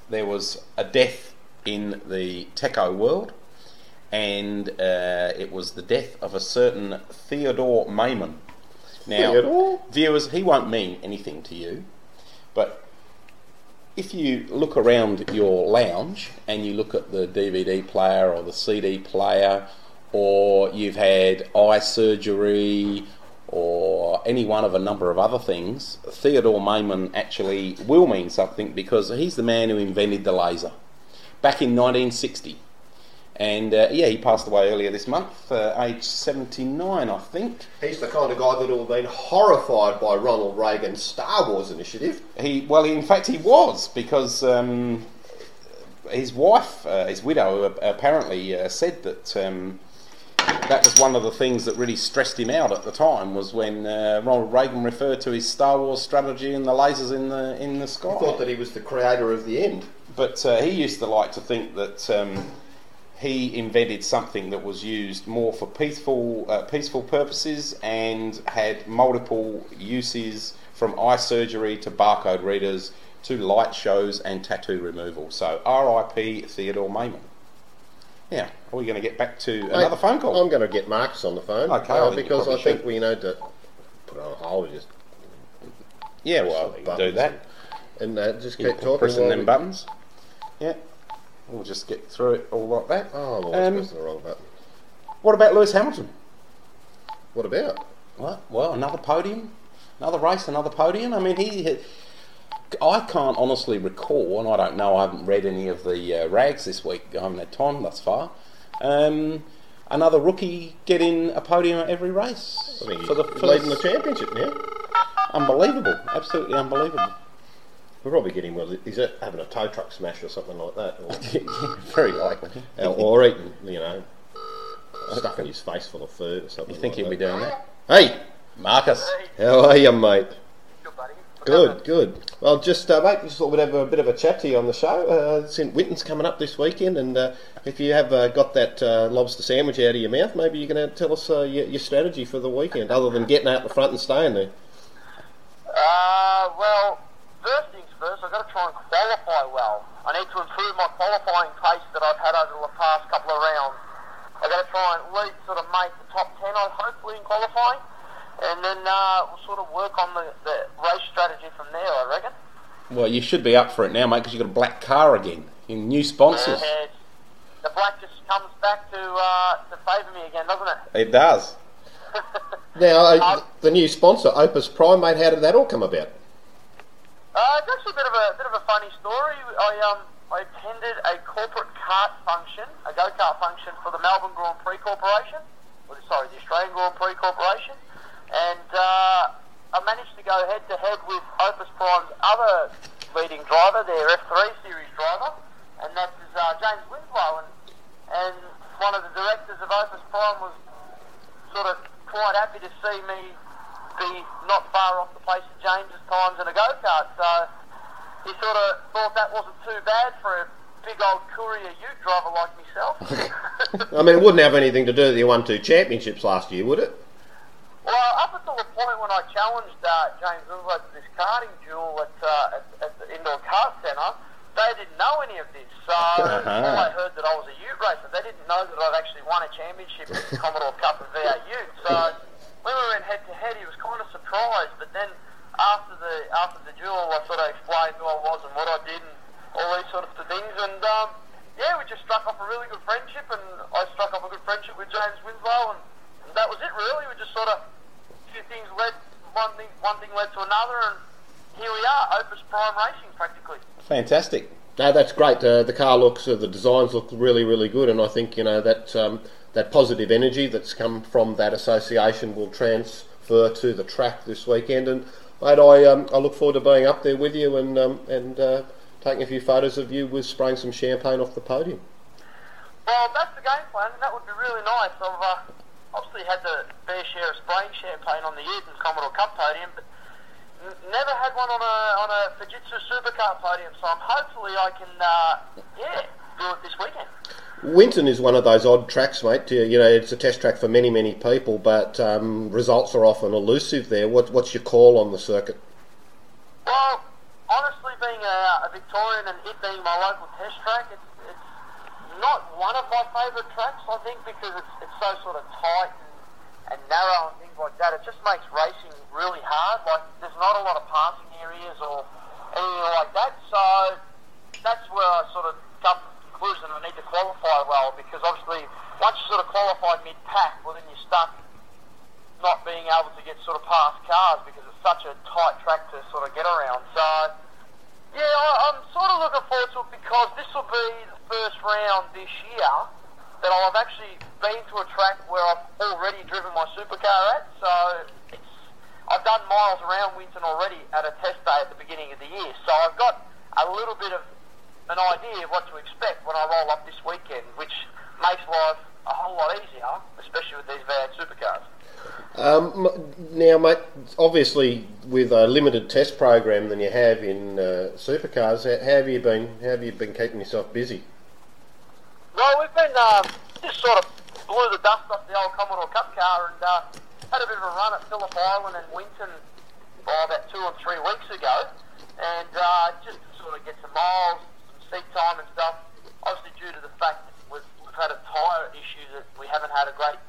Speaker 2: there was a death in the techo world, and uh, it was the death of a certain Theodore Maiman. Now,
Speaker 3: Theodore?
Speaker 2: viewers, he won't mean anything to you, but if you look around your lounge and you look at the DVD player or the CD player, or you've had eye surgery, or any one of a number of other things, Theodore Maiman actually will mean something because he's the man who invented the laser back in 1960. And uh, yeah, he passed away earlier this month, uh, age 79, I think.
Speaker 3: He's the kind of guy that would have been horrified by Ronald Reagan's Star Wars initiative.
Speaker 2: He well, in fact, he was because um, his wife, uh, his widow, uh, apparently uh, said that um, that was one of the things that really stressed him out at the time was when uh, Ronald Reagan referred to his Star Wars strategy and the lasers in the in the sky.
Speaker 3: I thought that he was the creator of the end.
Speaker 2: But uh, he used to like to think that um, he invented something that was used more for peaceful uh, peaceful purposes and had multiple uses from eye surgery to barcode readers to light shows and tattoo removal. So R.I.P. Theodore Maiman. Yeah, are we going to get back to another phone call?
Speaker 3: I'm going to get Marcus on the phone.
Speaker 2: Okay,
Speaker 3: uh,
Speaker 2: I think you
Speaker 3: because I
Speaker 2: probably
Speaker 3: think
Speaker 2: should.
Speaker 3: we need to put it on hold just
Speaker 2: yeah, well, we can do
Speaker 3: buttons
Speaker 2: that.
Speaker 3: and uh, just
Speaker 2: Keep
Speaker 3: talking.
Speaker 2: pressing
Speaker 3: while
Speaker 2: them
Speaker 3: we-
Speaker 2: buttons. Yeah, we'll just get through it all like that.
Speaker 3: Oh, I'm always
Speaker 2: Um,
Speaker 3: pressing the wrong button.
Speaker 2: What about Lewis Hamilton?
Speaker 3: What about?
Speaker 2: What? Well, another podium, another race, another podium. I mean, he. Had, I can't honestly recall, and I don't know. I haven't read any of the uh, rags this week. I haven't had time thus far. Um, another rookie getting a podium at every race
Speaker 3: I think he's
Speaker 2: for the, for
Speaker 3: leading
Speaker 2: the
Speaker 3: the championship now.
Speaker 2: unbelievable, absolutely unbelievable.
Speaker 3: We're probably getting well. He's uh, having a tow truck smash or something like that, or, [laughs]
Speaker 2: Very likely.
Speaker 3: or, or eating, you know, stuffing his face full of food or something.
Speaker 2: You think
Speaker 3: like
Speaker 2: he'll be doing that,
Speaker 3: Hey,
Speaker 2: Marcus?
Speaker 3: how are you, mate?
Speaker 5: Good.
Speaker 3: Good. Well, just uh, mate, just thought we'd have a bit of a chat to you on the show. Uh, St Winton's coming up this weekend, and uh, if you have uh, got that uh, lobster sandwich out of your mouth, maybe you can tell us uh, your, your strategy for the weekend, other than getting out the front and staying there.
Speaker 5: Uh, well, first things first, I've got to try and qualify well. I need to improve my qualifying pace that I've had over the past couple of rounds. I've got to try and at least sort of make the top 10, I hopefully, in qualifying. And then uh, we'll sort of work on the, the race strategy from there, I reckon.
Speaker 2: Well, you should be up for it now, mate, because you've got a black car again. In new sponsors.
Speaker 5: And the black just comes back to uh, to favour me again, doesn't it?
Speaker 2: It does. [laughs]
Speaker 3: Now,
Speaker 5: Um,
Speaker 3: the new sponsor, Opus Prime, mate, how did that all come about?
Speaker 5: Uh, it's actually a bit of a bit of a funny story. I um I attended a corporate kart function, a go kart function for the Melbourne Grand Prix Corporation, or sorry, the Australian Grand Prix Corporation, and uh, I managed to go head to head with Opus Prime's other leading driver, their F3 series driver, and that is uh, James Winslow, and and one of the directors of Opus Prime was sort of quite happy to see me be not far off the place of James's times in a go kart. So he sort of thought that wasn't too bad for a big old courier ute driver like myself. [laughs]
Speaker 3: I mean, it wouldn't have anything to do with your one-two championships last year, would it?
Speaker 5: Well, up until the point when I challenged uh, James Winslow to this karting duel at, uh, at, at the indoor kart centre, they didn't know any of this. So all I heard that I was a ute racer. They didn't know that I'd actually won a championship in the [laughs] Commodore Cup of V8 Ute. So when we went head to head, he was kind of surprised. But then after the after the duel, I sort of explained who I was and what I did and all these sort of things. And um, yeah, we just struck off a really good friendship, and I struck off a good friendship with James Winslow, and, and that was it really. We just sort of few things led one thing one thing led to another, and here we are, Opus Prime Racing practically.
Speaker 2: Fantastic.
Speaker 3: No, that's great. Uh, the car looks, uh, the designs look really, really good, and I think you know that um, that positive energy that's come from that association will transfer to the track this weekend. And mate, I um, I look forward to being up there with you and um, and uh, taking a few photos of you with spraying some champagne off the podium.
Speaker 5: Well, that's the game plan, that would be really nice. I've uh, obviously had the fair share of spraying champagne on the Eden Commodore Cup podium, but n- never had one on a on a Fujitsu Supercar podium. So I'm hopefully I can, uh, yeah, do it this weekend.
Speaker 3: Winton is one of those odd tracks, mate. You you know, it's a test track for many, many people, but um, results are often elusive there. What, what's your call on the circuit?
Speaker 5: Well, honestly, being a, a Victorian and it being my local test track, it's not one of my favourite tracks, I think, because it's, it's so sort of tight and, and narrow and things like that. It just makes racing really hard. Like, there's not a lot of passing areas or anything like that. So that's where I sort of come to the conclusion I need to qualify well because obviously once you sort of qualify mid-pack, well then you're stuck not being able to get sort of past cars because it's such a tight track to sort of get around. So, yeah, I, I'm sort of looking forward to it because this will be the first round this year that have actually been to a track where I've already driven my supercar at. So I've done miles around Winton already at a test day at the beginning of the year. So I've got a little bit of an idea of what to expect when I roll up this weekend, which makes life a whole lot easier, especially with these V8 supercars.
Speaker 3: Um, now, mate, obviously with a limited test program than you have in uh, supercars, how have you been? How have you been keeping yourself busy?
Speaker 5: Well, we've been um, just sort of blew the dust off the old Commodore Cup car and uh, had a bit of a run at Phillip Island and Winton oh, about two or three weeks ago, and uh, just to sort of get some miles, some seat time and stuff. Obviously, due to the fact that we've, we've had a tyre issue that we haven't had a great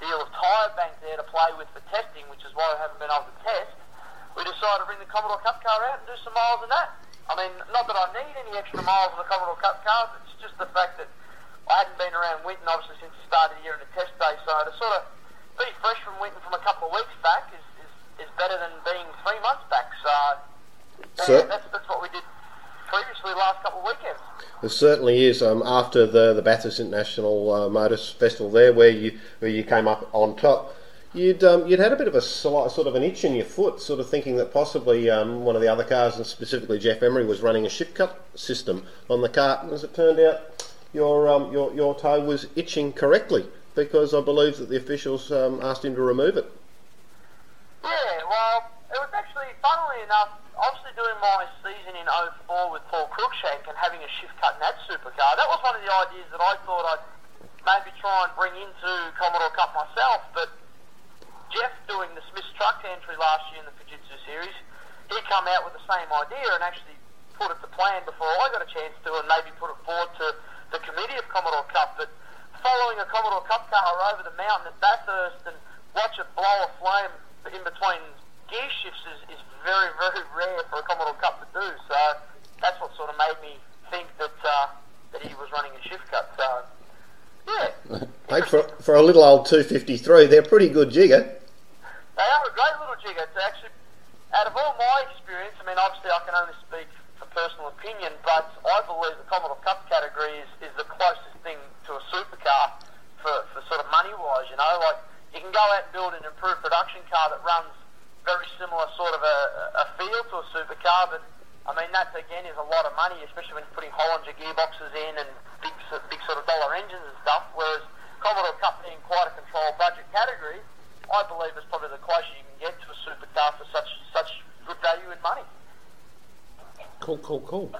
Speaker 5: deal of tyre bank there to play with for testing, which is why we haven't been able to test. We decided to bring the Commodore Cup car out and do some miles in that. I mean, not that I need any extra miles of the Commodore Cup car, but it's just the fact that I hadn't been around Winton obviously since the start of the year in the test day, so to sort of be fresh from Winton from a couple of weeks back is, is, is better than being three months back. So,
Speaker 3: So-
Speaker 5: yeah, that's, that's what we did previously last couple of weekends.
Speaker 3: There certainly is. Um, after the the Bathurst International uh, Motors Festival there, where you where you came up on top, you'd um, you'd had a bit of a slight, sort of an itch in your foot, sort of thinking that possibly um, one of the other cars, and specifically Jeff Emery, was running a shift cut system on the car. And as it turned out, your um, your your toe was itching correctly because I believe that the officials um, asked him to remove it.
Speaker 5: Yeah, well, it funnily enough, obviously doing my season in 04 with Paul Cruikshank and having a shift cut in that supercar, that was one of the ideas that I thought I'd maybe try and bring into Commodore Cup myself, but Jeff doing the Smith's Truck entry last year in the Fujitsu series, he come out with the same idea and actually put it to plan before I got a chance to and maybe put it forward to the committee of Commodore Cup. But following a Commodore Cup car over the mountain at Bathurst and watch it blow a flame in between gear shifts is, is very, very rare for a Commodore Cup to do. So that's what sort of made me think that uh, that he was running a shift cut. So yeah, [laughs]
Speaker 3: Mate, for for a little old 253, they're pretty good jigger.
Speaker 5: They are a great little jigger. It's actually, out of all my experience, I mean, obviously I can only speak for personal opinion, but I believe the Commodore Cup category is, is the closest thing to a supercar for, for sort of money-wise, you know? Like, you can go out and build an improved production car that runs very similar sort of a, a feel to a supercar, but I mean, that again is a lot of money, especially when you're putting Hollinger gearboxes in and big, big sort of dollar engines and stuff. Whereas Commodore Cup being quite a controlled budget category, I believe is probably the closest you can get to a supercar for such such good value in money.
Speaker 2: Cool, cool, cool.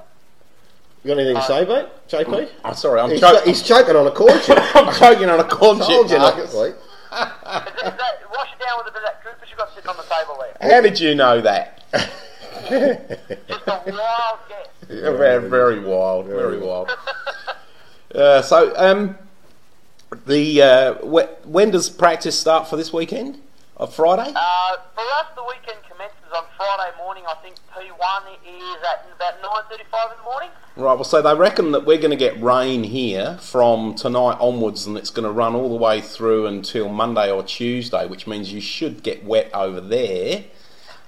Speaker 3: You got anything to uh, say, mate? JP?
Speaker 2: Oh, sorry, I'm,
Speaker 3: He's,
Speaker 2: choking.
Speaker 3: he's choking on a corn chip. [laughs]
Speaker 2: I'm choking on a corn
Speaker 3: Told
Speaker 2: chip,
Speaker 3: you not to
Speaker 2: Marcus.
Speaker 3: sleep.
Speaker 5: Is that, is that, wash it down with a bit of that Coopers you've got sitting on the table there.
Speaker 2: How did you know that? [laughs]
Speaker 5: Just a wild guess.
Speaker 2: Yeah, very, very wild, very wild. [laughs] Uh, so, um, the uh, wh- when does practice start for this weekend? On Friday?
Speaker 5: Uh, for us, the weekend commences Friday morning. I think P1 is at about 9.35 in the morning.
Speaker 2: Right. Well, so they reckon that we're going to get rain here from tonight onwards, and it's going to run all the way through until Monday or Tuesday, which means you should get wet over there.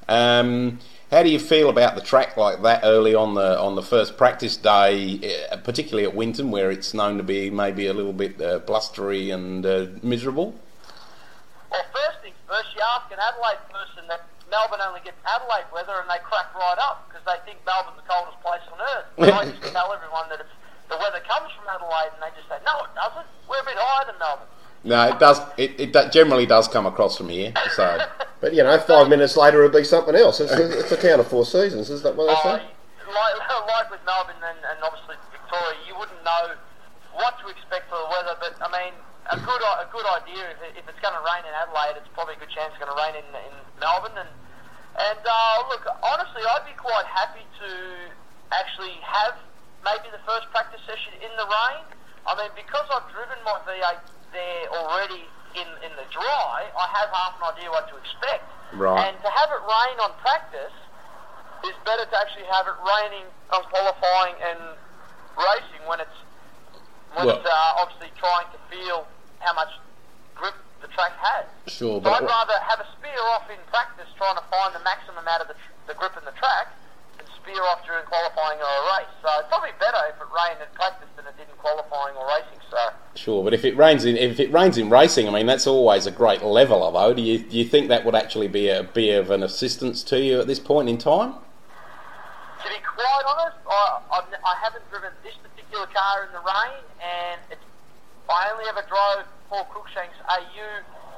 Speaker 2: Um, how do you feel about the track like that early on the on the first practice day, uh, particularly at Winton, where it's known to be maybe a little bit uh, blustery and uh, miserable?
Speaker 5: Well, first things first, you ask an Adelaide person that Melbourne only gets Adelaide weather and they crack right up because they think Melbourne's the coldest place on earth. [laughs] And I just tell everyone that it's, the weather comes from Adelaide and they just say, no, it doesn't. We're a bit higher than Melbourne.
Speaker 2: No, it does. It, it generally does come across from here. So. [laughs]
Speaker 3: But you know, five minutes later it'll be something else. It's a, it's a town of four seasons, is that what they
Speaker 5: Uh,
Speaker 3: say?
Speaker 5: like, [laughs] like with Melbourne and, and obviously Victoria, you wouldn't know what to expect for the weather. But I mean, a good a good idea if, if it's going to rain in Adelaide, it's probably a good chance it's going to rain in, in Melbourne. And and uh, look, honestly, I'd be quite happy to actually have maybe the first practice session in the rain. I mean, because I've driven my V8 there already in in the dry, I have half an idea what to expect.
Speaker 2: Right.
Speaker 5: And to have it rain on practice is better to actually have it raining on qualifying and racing when it's when
Speaker 2: Well-
Speaker 5: it's uh, obviously trying to feel how much grip the track has.
Speaker 2: Sure,
Speaker 5: So
Speaker 2: but
Speaker 5: I'd rather have a spear off in practice trying to find the maximum out of the, tr- the grip in the track than spear off during qualifying or a race. So it's probably better if it rained in practice than it did in qualifying or racing. So
Speaker 2: Sure, but if it rains in if it rains in racing, I mean that's always a great leveler, though. Do you do you think that would actually be a be of an assistance to you at this point in time?
Speaker 5: To be quite honest, I, I've, n- I haven't driven this particular car in the rain, and it's, I only ever drove Paul Cruikshank's AU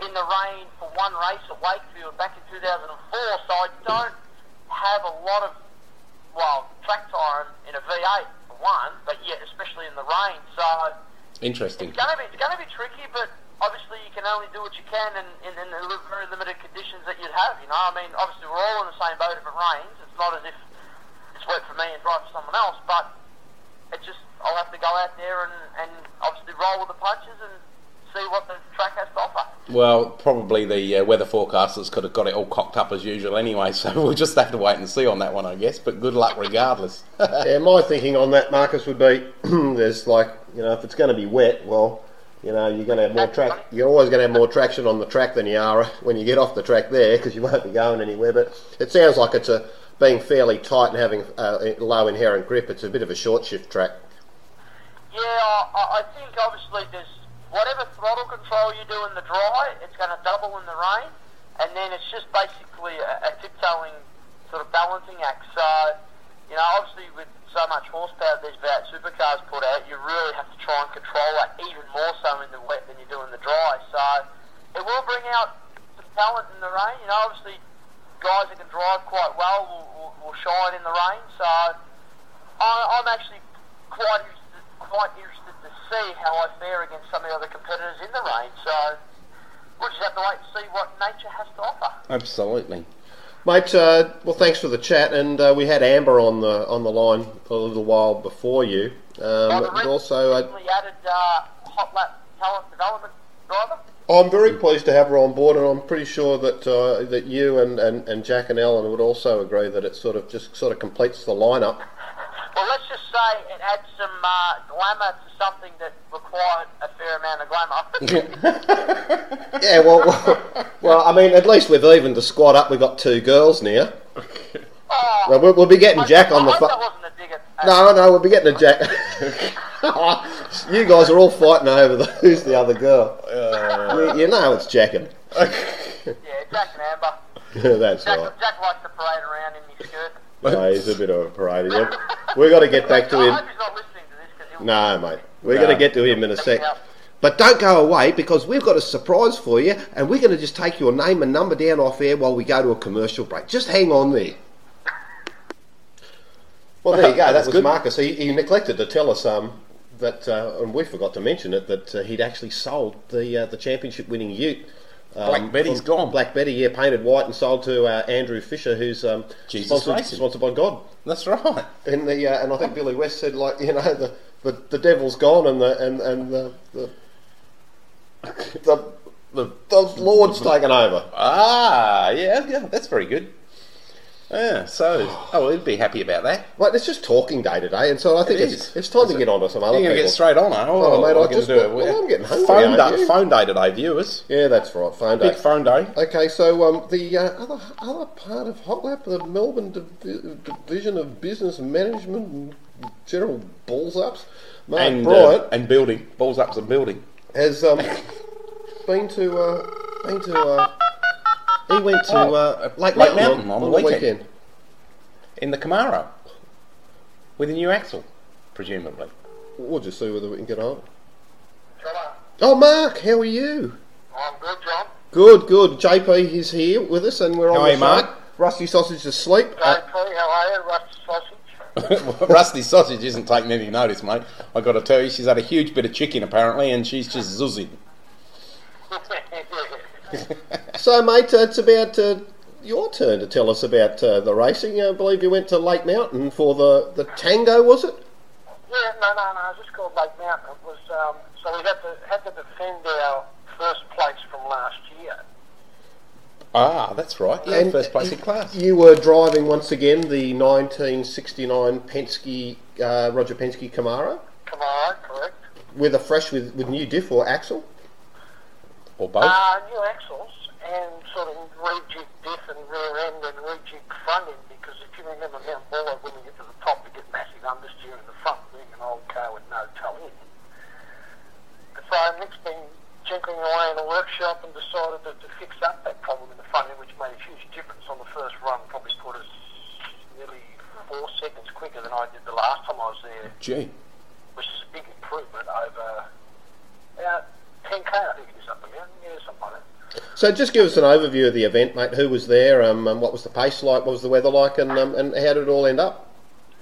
Speaker 5: in the rain for one race at Wakefield back in 2004, so I don't have a lot of, well, track time in a V8 for one, but yet especially in the rain. So
Speaker 2: Interesting.
Speaker 5: it's going to be it's going to be tricky, but obviously you can only do what you can in, in, in the very limited conditions that you'd have. You know, I mean, obviously we're all in the same boat if it rains. It's not as if it's wet for me and dry for someone else, but it just I'll have to go out there and, and obviously roll with the punches and see what the track has to offer.
Speaker 2: Well, probably the uh, weather forecasters could have got it all cocked up as usual anyway, [laughs] so we'll just have to wait and see on that one, I guess. But good luck regardless. [laughs]
Speaker 3: Yeah, my thinking on that, Marcus, would be [clears throat] there's like, you know, if it's going to be wet, well, you know, you're going to have more track. You're always going to have more traction on the track than you are [laughs] when you get off the track there because you won't be going anywhere. But it sounds like it's a being fairly tight and having uh, low inherent grip. It's a bit of a short shift track.
Speaker 5: Yeah, I, I- I think obviously there's whatever throttle control you do in the dry, it's going to double in the rain, and then it's just basically a, a tiptoeing sort of balancing act. So, you know, obviously with so much horsepower these V8 supercars put out, you really have to try and control that even more so in the wet than you do in the dry. So, it will bring out some talent in the rain. You know, obviously guys that can drive quite well will, will, will shine in the rain. So, I, I'm actually quite quite interested to see how I fare against some of the other competitors in the rain. So we'll just have to wait and see what nature has to offer.
Speaker 2: Absolutely.
Speaker 3: Mate, uh, well, thanks for the chat, and uh, we had Amber on the on the line a little while before you. Um, and also, uh,
Speaker 5: recently added uh, hot lap talent development driver.
Speaker 3: I'm very pleased to have her on board, and I'm pretty sure that uh, that you and, and, and Jack and Ellen would also agree that it sort of just sort of completes the lineup.
Speaker 5: Well, let's just say it adds some uh, glamour to something that required a fair amount of glamour. [laughs]
Speaker 3: Yeah, well, well, well, I mean, at least we've evened the squad up. We've got two girls now. [laughs]
Speaker 5: oh,
Speaker 3: Well, we'll, we'll be getting
Speaker 5: I-
Speaker 3: Jack on
Speaker 5: I
Speaker 3: the
Speaker 5: hope
Speaker 3: phone.
Speaker 5: that wasn't a dig at, at
Speaker 3: No, no, we'll be getting a Jack. [laughs] you guys are all fighting over the, who's the other girl. you, you know it's Jackin.
Speaker 5: Yeah, Jack and Amber.
Speaker 3: That's
Speaker 5: Jack,
Speaker 3: right.
Speaker 5: Jack likes to parade around in his skirt.
Speaker 3: No, he's a bit of a parade. We've, got to get back to him.
Speaker 5: hope he's not listening to this because he'll
Speaker 3: No, mate. We're
Speaker 2: No.
Speaker 3: going to get to him in a sec. But don't go away because we've got a surprise for you and we're going to just take your name and number down off air while we go to a commercial break. Just hang on there. Well, there you go. [laughs] That was
Speaker 2: good.
Speaker 3: Marcus. He, he neglected to tell us um, that, uh, and we forgot to mention it, that uh, he'd actually sold the uh, the championship winning Ute. Um,
Speaker 2: Black Betty's gone.
Speaker 3: Black Betty, yeah, painted white and sold to uh, Andrew Fisher, who's um,
Speaker 2: Jesus
Speaker 3: sponsored,
Speaker 2: Racing.
Speaker 3: sponsored by God.
Speaker 2: That's right.
Speaker 3: And the uh, and I think Billy West said like you know the, the, the devil's gone and the and and the the the, the, the Lord's [laughs] taken over.
Speaker 2: Ah, yeah, yeah, that's very good. Yeah, so, oh, we'd be happy about that.
Speaker 3: Right, it's just talking day to day, and so I think
Speaker 2: It
Speaker 3: it's,
Speaker 2: is.
Speaker 3: it's time to get on to some other
Speaker 2: You're
Speaker 3: people.
Speaker 2: get straight on, eh?
Speaker 3: Oh, mate, I just-
Speaker 2: do it.
Speaker 3: well, I'm getting hungry,
Speaker 2: Phone,
Speaker 3: aren't
Speaker 2: day,
Speaker 3: you?
Speaker 2: phone day today, viewers.
Speaker 3: Yeah, that's right. Phone day.
Speaker 2: Big phone day.
Speaker 3: Okay, so um, the uh, other other part of Hotlap, the Melbourne Divi- Division of Business Management and General Balls Ups, Mark
Speaker 2: And,
Speaker 3: Bryant
Speaker 2: uh, and building. Balls ups and building.
Speaker 3: has um, [laughs] been to uh, been to uh, he went to
Speaker 2: Oh,
Speaker 3: uh, Lake,
Speaker 2: Lake
Speaker 3: Mountain,
Speaker 2: Mountain on the
Speaker 3: the
Speaker 2: weekend. In the Camaro. With a new axle, presumably.
Speaker 3: We'll just see whether we can get on.
Speaker 5: Hello.
Speaker 3: Oh, Mark, how are you?
Speaker 5: I'm good, John.
Speaker 3: Good, good. JP is here with us, and we're on
Speaker 2: How
Speaker 3: the
Speaker 2: are you. Mark?
Speaker 3: Rusty Sausage is asleep. Uh,
Speaker 5: JP, how are you? Rusty sausage. [laughs]
Speaker 2: Rusty Sausage isn't taking any notice, mate. I've got to tell you, she's had a huge bit of chicken, apparently, and she's just [laughs] zuzzing. [laughs] [laughs]
Speaker 3: So, mate, uh, it's about uh, your turn to tell us about uh, the racing. I believe you went to Lake Mountain for the, the Tango, was it?
Speaker 5: Yeah, no, no, no. It's just called Lake Mountain. It was um, so we had to had to defend our first place from last year.
Speaker 2: Ah, that's right. Yeah,
Speaker 3: And
Speaker 2: first place in class.
Speaker 3: You were driving once again the 1969 Penske, uh, Roger Penske Camaro
Speaker 5: Come on, correct?
Speaker 3: with a fresh, with, with new diff or axle.
Speaker 2: Or both.
Speaker 5: Uh, new axles and sort of rejig diff and rear end and rejig front end because if you remember Mount Buller, when you get to the top, you get massive understeer in the front, being an old car with no toe in. So Nick's been tinkering away in the workshop and decided to, to fix up that problem in the front end, which made a huge difference on the first run. Probably put us nearly four seconds quicker than I did the last time I was there
Speaker 2: Gee.
Speaker 5: which is a big improvement over about
Speaker 6: 10k, I think it is up the mountain. Yeah, something like that.
Speaker 3: So just give us an overview of the event, mate. Who was there? Um, and what was the pace like? What was the weather like? And um, and how did it all end up?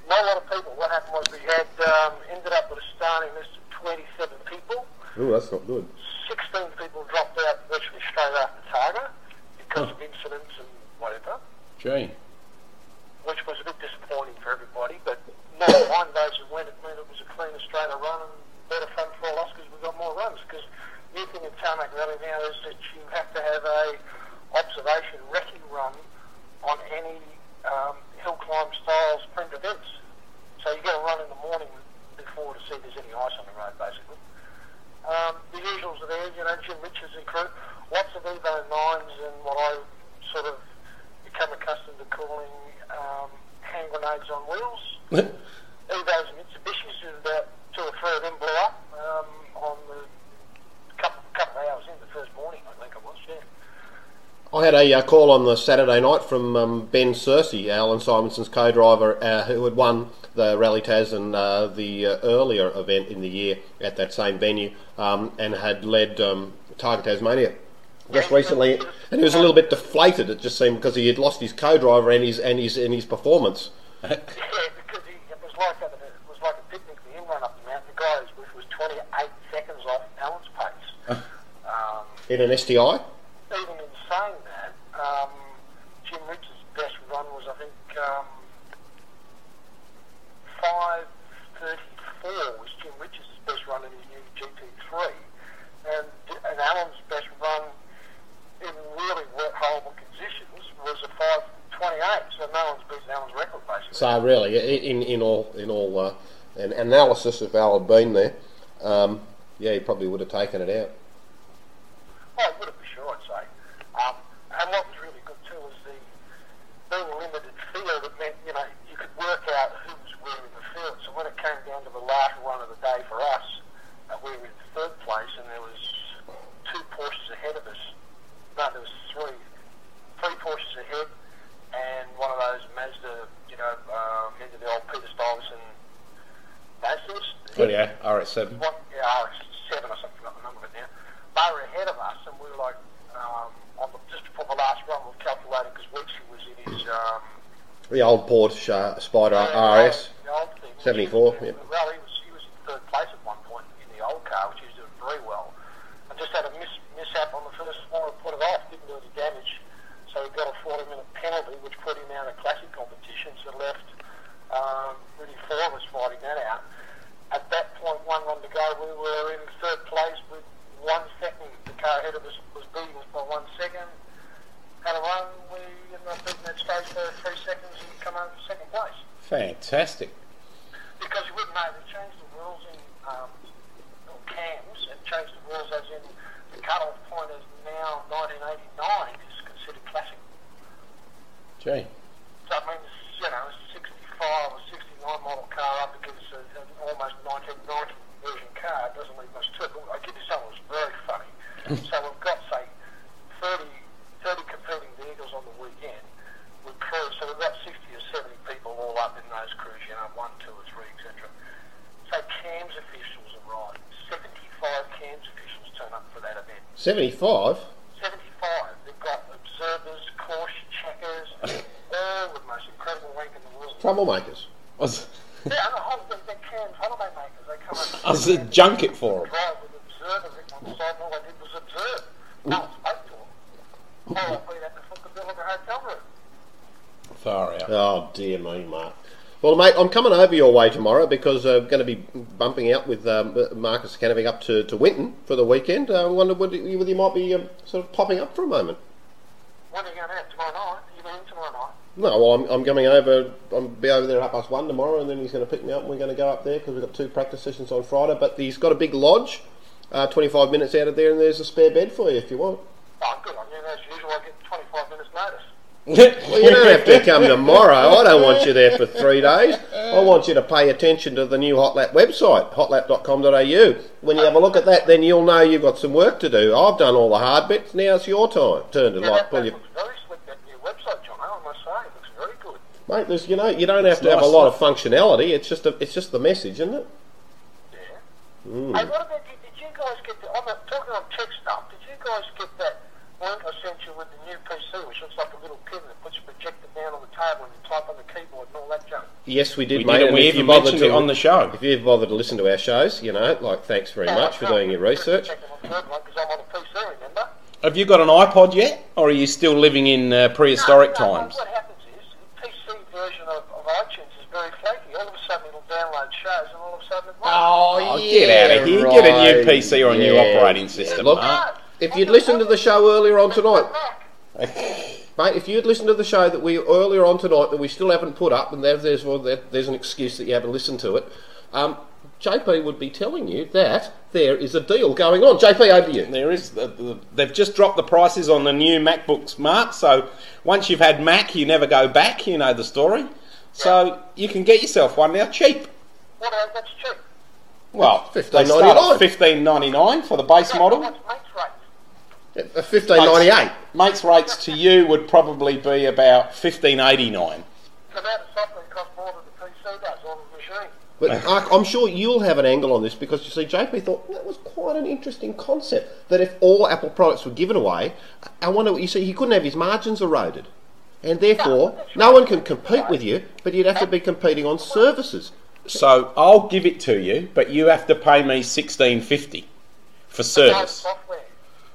Speaker 6: Not a lot of people. What happened was we had um, ended up with a starting list of 27 people.
Speaker 3: Oh, that's not good.
Speaker 6: 16 people dropped out virtually straight after Targa because of incidents and whatever,
Speaker 2: Gee.
Speaker 6: which was a bit disappointing for everybody. But never mind those who went, it meant it was a cleaner, straighter run and better fun for all us because we got more runs. Because new thing in Tarmac Rally now is that you have to have a observation recce run on any um, hill climb style sprint events. So you get a run in the morning before to see if there's any ice on the road, basically. Um, the usuals are there, you know, Jim Richards and crew. Lots of Evo 9s and what I sort of become accustomed to calling um, hand grenades on wheels. Evos and Mitsubishis, and about two or three of them blew up um, on the couple, couple of hours in the first morning, I think it was, yeah.
Speaker 3: I a uh, call on the Saturday night from um, Ben Cersei, Allan Simonsen's co-driver, uh, who had won the Rally Taz and uh, the uh, earlier event in the year at that same venue, um, and had led um, Targa Tasmania just recently, and he was a little bit deflated. It just seemed because he had lost his co-driver and his and his and his performance.
Speaker 6: Yeah, because he, it was like a, it was like a picnic, the in run up the mountain. The guy was, was 28 seconds off Allan's pace. [laughs] um,
Speaker 3: In an STI,
Speaker 6: even in saying that, um, Jim Richards' best run was, I think, um, 5.34 was Jim Richards' best run in his new GT3. And, and Allan's best run in really wet, horrible conditions was a 5.28. So no one's beaten Allan's record, basically.
Speaker 3: So really, i- in in all in all uh, an analysis if Al had been there, um, yeah, he probably would have taken it out.
Speaker 6: Oh, it would have for sure, I'd say. Um, and what was really good too was the being a limited field. It meant you know you could work out who was where in the field. So when it came down to the last run of the day for us, uh, we were in third place, and there was two Porsches ahead of us. No, there was three, three Porsches ahead, and one of those Mazda, you know, um, into the old Peter Stuyvesant Mazdas.
Speaker 2: Oh yeah, RS7.
Speaker 6: What, yeah, seven or something. I can't remember it now. They were ahead of us, and we were like, um, on the, just before the last run, we were calculating because Weeksy was in his um,
Speaker 3: The old Porsche uh, Spider
Speaker 6: the
Speaker 3: RS.
Speaker 6: old- the old thing.
Speaker 3: 74, yeah.
Speaker 6: Well, he was he was in third place at one point in the old car, which he was doing very well, and just had a miss, mishap on the first one and put it off. Didn't do any damage, so he got a 40-minute penalty, which put him out of classic competition. So left um, really four of us fighting that out. At that point, one run to go, we were in third place with one second. The car ahead of us was beating us by one second. Had a run, we ended up beating that stage for three seconds and come home for second place
Speaker 2: Fantastic.
Speaker 6: because you wouldn't know, they changed the rules in um, or CAMS and changed the rules as in the cut-off point is now 1989 is considered classic.
Speaker 2: Gee.
Speaker 6: So that means, you know, a 65 or 69 model car up against a, an almost 1990 version car doesn't leave much to it. But I give you something that's very funny. so we've got, say, 30, 30 competing vehicles on the weekend with crews. So we've got 60 or 70 people all up in those crews, you know, one, two or three, etc. So CAMS officials arrive. 75 CAMS officials turn up for that event.
Speaker 3: 75?
Speaker 6: 75. They've got observers, course checkers, all the most incredible rank in the world.
Speaker 3: Troublemakers.
Speaker 2: I was,
Speaker 6: Yeah, and the whole thing, they're canned holiday makers. They come up
Speaker 2: I was a junket for him.
Speaker 6: drive with observer written on the side, and all they did was observe. No one spoke to them. Oh, we had to foot the bill of the hotel room.
Speaker 2: Far out.
Speaker 3: Oh dear me, Mark. Well, mate, I'm coming over your way tomorrow because I'm going to be bumping out with um, Marcus Canaving up to, to Winton for the weekend. I wonder whether you, whether you might be um, sort of popping up for a moment.
Speaker 6: When are you going to have tomorrow night? Are you going in tomorrow night?
Speaker 3: No, well, I'm, I'm coming over. I'll be over there at half past one tomorrow, and then he's going to pick me up, and we're going to go up there because we've got two practice sessions on Friday. But he's got a big lodge, uh, 25 minutes out of there, and there's a spare bed for you if you want.
Speaker 6: Oh, good on you. As usual, I get 25 minutes notice. [laughs]
Speaker 3: Well, you don't have to come tomorrow. I don't want you there for three days. I want you to pay attention to the new Hotlap website, hotlap.com.au. When you have a look at that, then you'll know you've got some work to do. I've done all the hard bits. Now it's your time. Turn to
Speaker 6: Yeah,
Speaker 3: like pull your
Speaker 6: very slick, that new website, John. I must say, it looks very good.
Speaker 3: Mate. There's you know you don't have to have a
Speaker 2: nice
Speaker 3: lot of functionality. It's just a, it's just the message, isn't it?
Speaker 6: Yeah. Hey, what about you? Did you guys get the, on the, talking on tech stuff, did you guys get that link I sent you with the new PC, which looks like a little pin that puts a projector down on the table and you type on the keyboard and all that junk?
Speaker 3: Yes, we did,
Speaker 2: We
Speaker 3: mate.
Speaker 2: did, and
Speaker 3: and
Speaker 2: we
Speaker 3: you
Speaker 2: even
Speaker 3: bothered
Speaker 2: mentioned
Speaker 3: to,
Speaker 2: it on the show.
Speaker 3: If you've bothered to listen to our shows, you know, like thanks very much for doing your research.
Speaker 6: Because I'm on a PC, remember?
Speaker 2: Have you got an iPod yet, or are you still living in uh, prehistoric
Speaker 6: No, no,
Speaker 2: times?
Speaker 6: What happens is, the PC version of, of iTunes is very flaky. All of a sudden it'll download shows and all of a sudden it won't.
Speaker 2: Oh, get out of here! Get a new PC or a new operating system,
Speaker 3: Look,
Speaker 2: Mark.
Speaker 3: if you'd listened to the show earlier on tonight, [laughs] mate, if you'd listened to the show that we earlier on tonight that we still haven't put up, and there's well, there's an excuse that you haven't listened to it. Um, JP would be telling you that there is a deal going on. JP, over you.
Speaker 2: There is. The, the, they've just dropped the prices on the new MacBooks, Mark. So once you've had Mac, you never go back. You know the story. So you can get yourself one now, cheap.
Speaker 6: What? That's cheap.
Speaker 2: Well, they start at fifteen ninety nine for the base
Speaker 6: Yeah,
Speaker 2: model.
Speaker 6: That's mate's rate.
Speaker 3: Uh, Fifteen ninety eight.
Speaker 2: Mates rates to you would probably be about fifteen eighty nine.
Speaker 6: So now the software costs more than the PC does on the machine.
Speaker 3: But [laughs] Mark, I'm sure you'll have an angle on this because you see, JP thought that was quite an interesting concept. That if all Apple products were given away, I wonder you see. He couldn't have his margins eroded, and therefore no one can compete with you. But you'd have to be competing on services.
Speaker 2: So I'll give it to you, but you have to pay me sixteen fifty for service.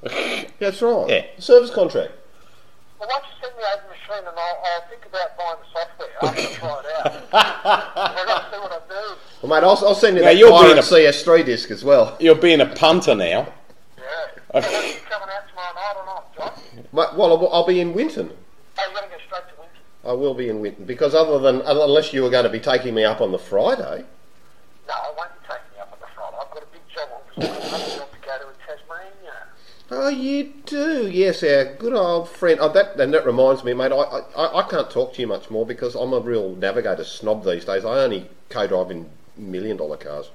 Speaker 2: [laughs]
Speaker 3: That's right.
Speaker 2: Yeah.
Speaker 3: Service contract.
Speaker 6: Well, why don't you send me over the machine and I'll, I'll think about buying the software. I'll try it out. [laughs] I've got to see what I do.
Speaker 3: Well, mate, I'll, I'll send you
Speaker 2: Now,
Speaker 3: that
Speaker 2: you're
Speaker 3: pirate
Speaker 2: being a-
Speaker 3: CS3 disc as well.
Speaker 2: You're being a punter now.
Speaker 6: Yeah. So are you coming out tomorrow night or not, John?
Speaker 3: Mate, well, I'll, I'll be in Winton.
Speaker 6: Oh, you're going to go straight to Winton?
Speaker 3: I will be in Winton because other than unless you were going to be taking me up on the Friday.
Speaker 6: No, I won't be taking you up on the Friday. I've got a big job on because I've got another job to go to in Tasmania.
Speaker 3: Oh, you do? Yes, our good old friend. Oh, that and that reminds me, mate. I, I I can't talk to you much more because I'm a real navigator snob these days. I only co-drive in million dollar cars.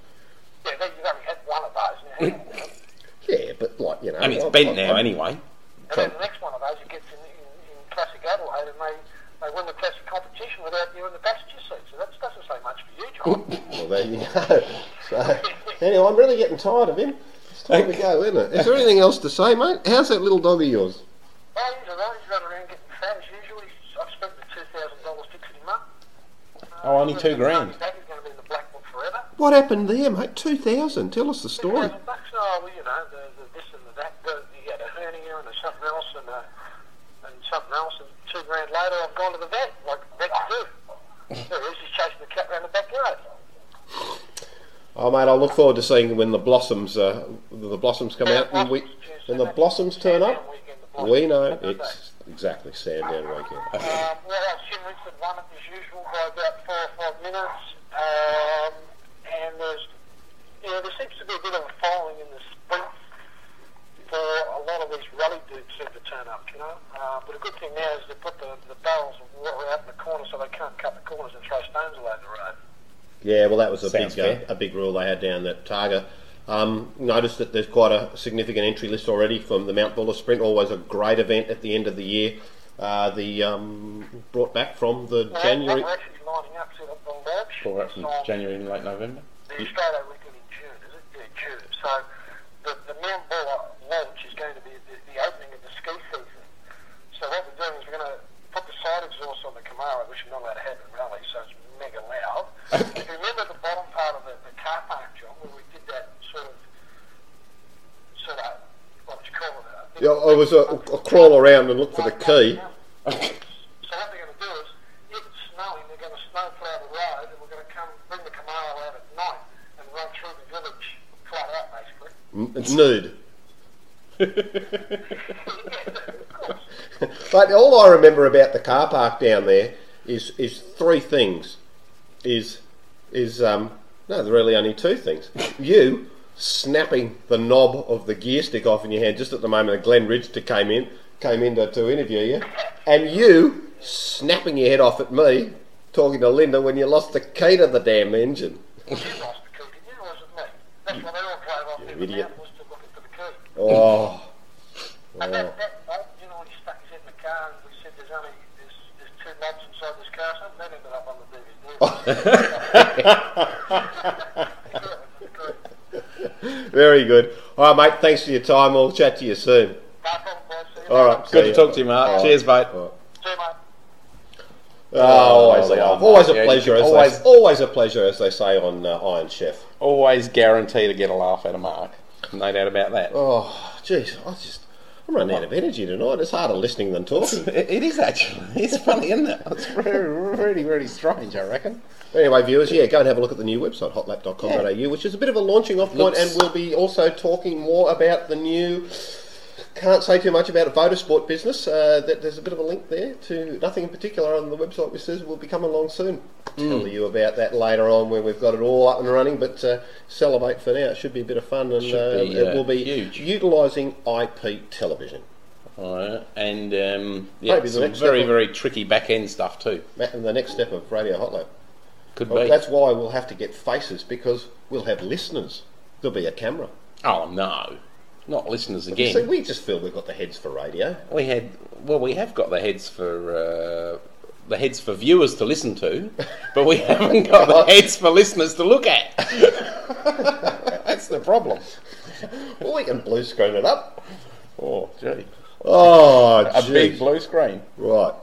Speaker 6: Yeah, then you've only had one of those now. [coughs]
Speaker 3: Yeah, but like you know,
Speaker 2: And it's
Speaker 3: I-
Speaker 2: bent
Speaker 3: I-
Speaker 2: now
Speaker 3: I-
Speaker 2: anyway.
Speaker 6: And then the next one of those, it gets in, in, in Classic Adelaide and they, they win the Classic competition without you in the passenger seat. So that doesn't say much for you, John.
Speaker 3: There you go. So, anyway, I'm really getting tired of him. It's time to go, isn't it? Is there anything else to say, mate? How's that little dog of yours?
Speaker 6: oh, he's alright. He's running around getting fat as usual. He's, I've spent the $2,000 fixing him up.
Speaker 2: Oh, only two grand.
Speaker 6: That is going to be in the black book forever.
Speaker 3: What happened there, mate? Two thousand. Tell us the story.
Speaker 6: 2,000 bucks. Oh, well, you know, the, the this and the that. The, you had a hernia and a something else and, a, and something else. And two grand later, I've gone to the vet, like vets [laughs] do. There he is. He's chasing the cat around the backyard.
Speaker 3: Oh, mate, I look forward to seeing when the blossoms, uh, the blossoms come out. And we, when the blossoms turn up, we know it's exactly Sandown weekend.
Speaker 6: Um, well, Jim Richard it as usual by about four or five minutes. Um, and there's, you know, there seems to be a bit of a following in the sprint for a lot of these rally dudes seem to turn up, you know. Uh, but a good thing now is they put the, the barrels of water out in the corner so they can't cut the corners and throw stones over the road.
Speaker 3: Yeah, well, that was a
Speaker 2: Sounds
Speaker 3: big uh,
Speaker 2: fair.
Speaker 3: a big rule they had down at Targa. Um, noticed that there's quite a significant entry list already from the Mount Buller Sprint. Always a great event at the end of the year. Uh, the um, brought back from the
Speaker 6: Well,
Speaker 3: January.
Speaker 6: We're actually lining up to the, the lodge.
Speaker 2: Pull that from
Speaker 6: It's
Speaker 2: January and late November.
Speaker 6: The Australia weekend in June, is it? Yeah, June. So the, the Mount Buller launch is going to be the, the opening of the ski season. So what we're doing is we're going to put the side exhaust on the Camaro, which we're not allowed to have in rally, so it's mega loud. if you remember the bottom part of the, the car park, John, where we did that sort of, sort of, what would you call it? a bit-
Speaker 3: Yeah, I was a, a crawl around and look for the key.
Speaker 6: So what they're going to do is, if it's snowing, they're going to snowplow the road, and we're going to come bring the Camaro out at night and run through the village flat out, basically.
Speaker 3: N- nude.
Speaker 6: yeah, of course.
Speaker 3: But all I remember about the car park down there is is three things. Is is um no, there are really only two things. You snapping the knob of the gear stick off in your hand just at the moment that Glenn Ridgester came in came in to, to interview you, and you snapping your head off at me talking to Linda when you lost the key to the damn engine. [laughs]
Speaker 6: You lost the key, didn't you, was it me? That's why they all drove off
Speaker 3: You idiot.
Speaker 6: was to looking for the key.
Speaker 3: Oh, [laughs]
Speaker 6: And that, that bloke, you know, when he stuck his head in the car and we said there's only there's, there's two knobs inside this car, so that ended up on the DVD. [laughs] yeah, it was great. [laughs]
Speaker 3: Very good. All right, mate. Thanks for your time. We'll chat to you soon.
Speaker 6: No problem, you
Speaker 3: All
Speaker 6: later.
Speaker 3: right. see
Speaker 2: Good to talk to you, Mark.
Speaker 3: All right.
Speaker 2: Cheers, mate.
Speaker 3: All right.
Speaker 6: See you, mate.
Speaker 3: Oh, always,
Speaker 2: the old
Speaker 3: always a
Speaker 2: yeah.
Speaker 3: pleasure. As
Speaker 2: Always-
Speaker 3: they, always a pleasure, as they say on uh, Iron Chef.
Speaker 2: Always guarantee to get a laugh out of Mark. No doubt about that.
Speaker 3: Oh, jeez, I just I'm running out of energy tonight. It's harder listening than talking.
Speaker 2: It, [laughs] it is actually. It's funny, isn't it? It's very, really, really strange, I reckon.
Speaker 3: Anyway, viewers, yeah, go and have a look at the new website, hotlap.com.au, which is a bit of a launching off point,
Speaker 2: Looks-
Speaker 3: and we'll be also talking more about the new. Can't say too much about a motorsport business. Uh, that there's a bit of a link there to nothing in particular on the website, which says we'll be coming along soon. Tell you about that later on when we've got it all up and running. But uh, celebrate for now. It should be a bit of fun, and uh,
Speaker 2: be,
Speaker 3: it
Speaker 2: uh,
Speaker 3: will be
Speaker 2: huge.
Speaker 3: utilising IP television.
Speaker 2: Alright, and um, yeah, some very, very tricky back end stuff too.
Speaker 3: And the next step of Radio Hot Lap.
Speaker 2: Could
Speaker 3: Well,
Speaker 2: be.
Speaker 3: that's why we'll have to get faces because we'll have listeners. There'll be a camera.
Speaker 2: Oh no, not listeners again.
Speaker 3: See, we just feel we've got the heads for radio.
Speaker 2: We had well, we have got the heads for uh, the heads for viewers to listen to, [laughs] but we haven't got the heads for listeners to look at. [laughs] That's the problem.
Speaker 3: Well, we can blue screen it up.
Speaker 2: Oh, gee,
Speaker 3: Oh,
Speaker 2: a
Speaker 3: gee.
Speaker 2: big blue screen.
Speaker 3: Right.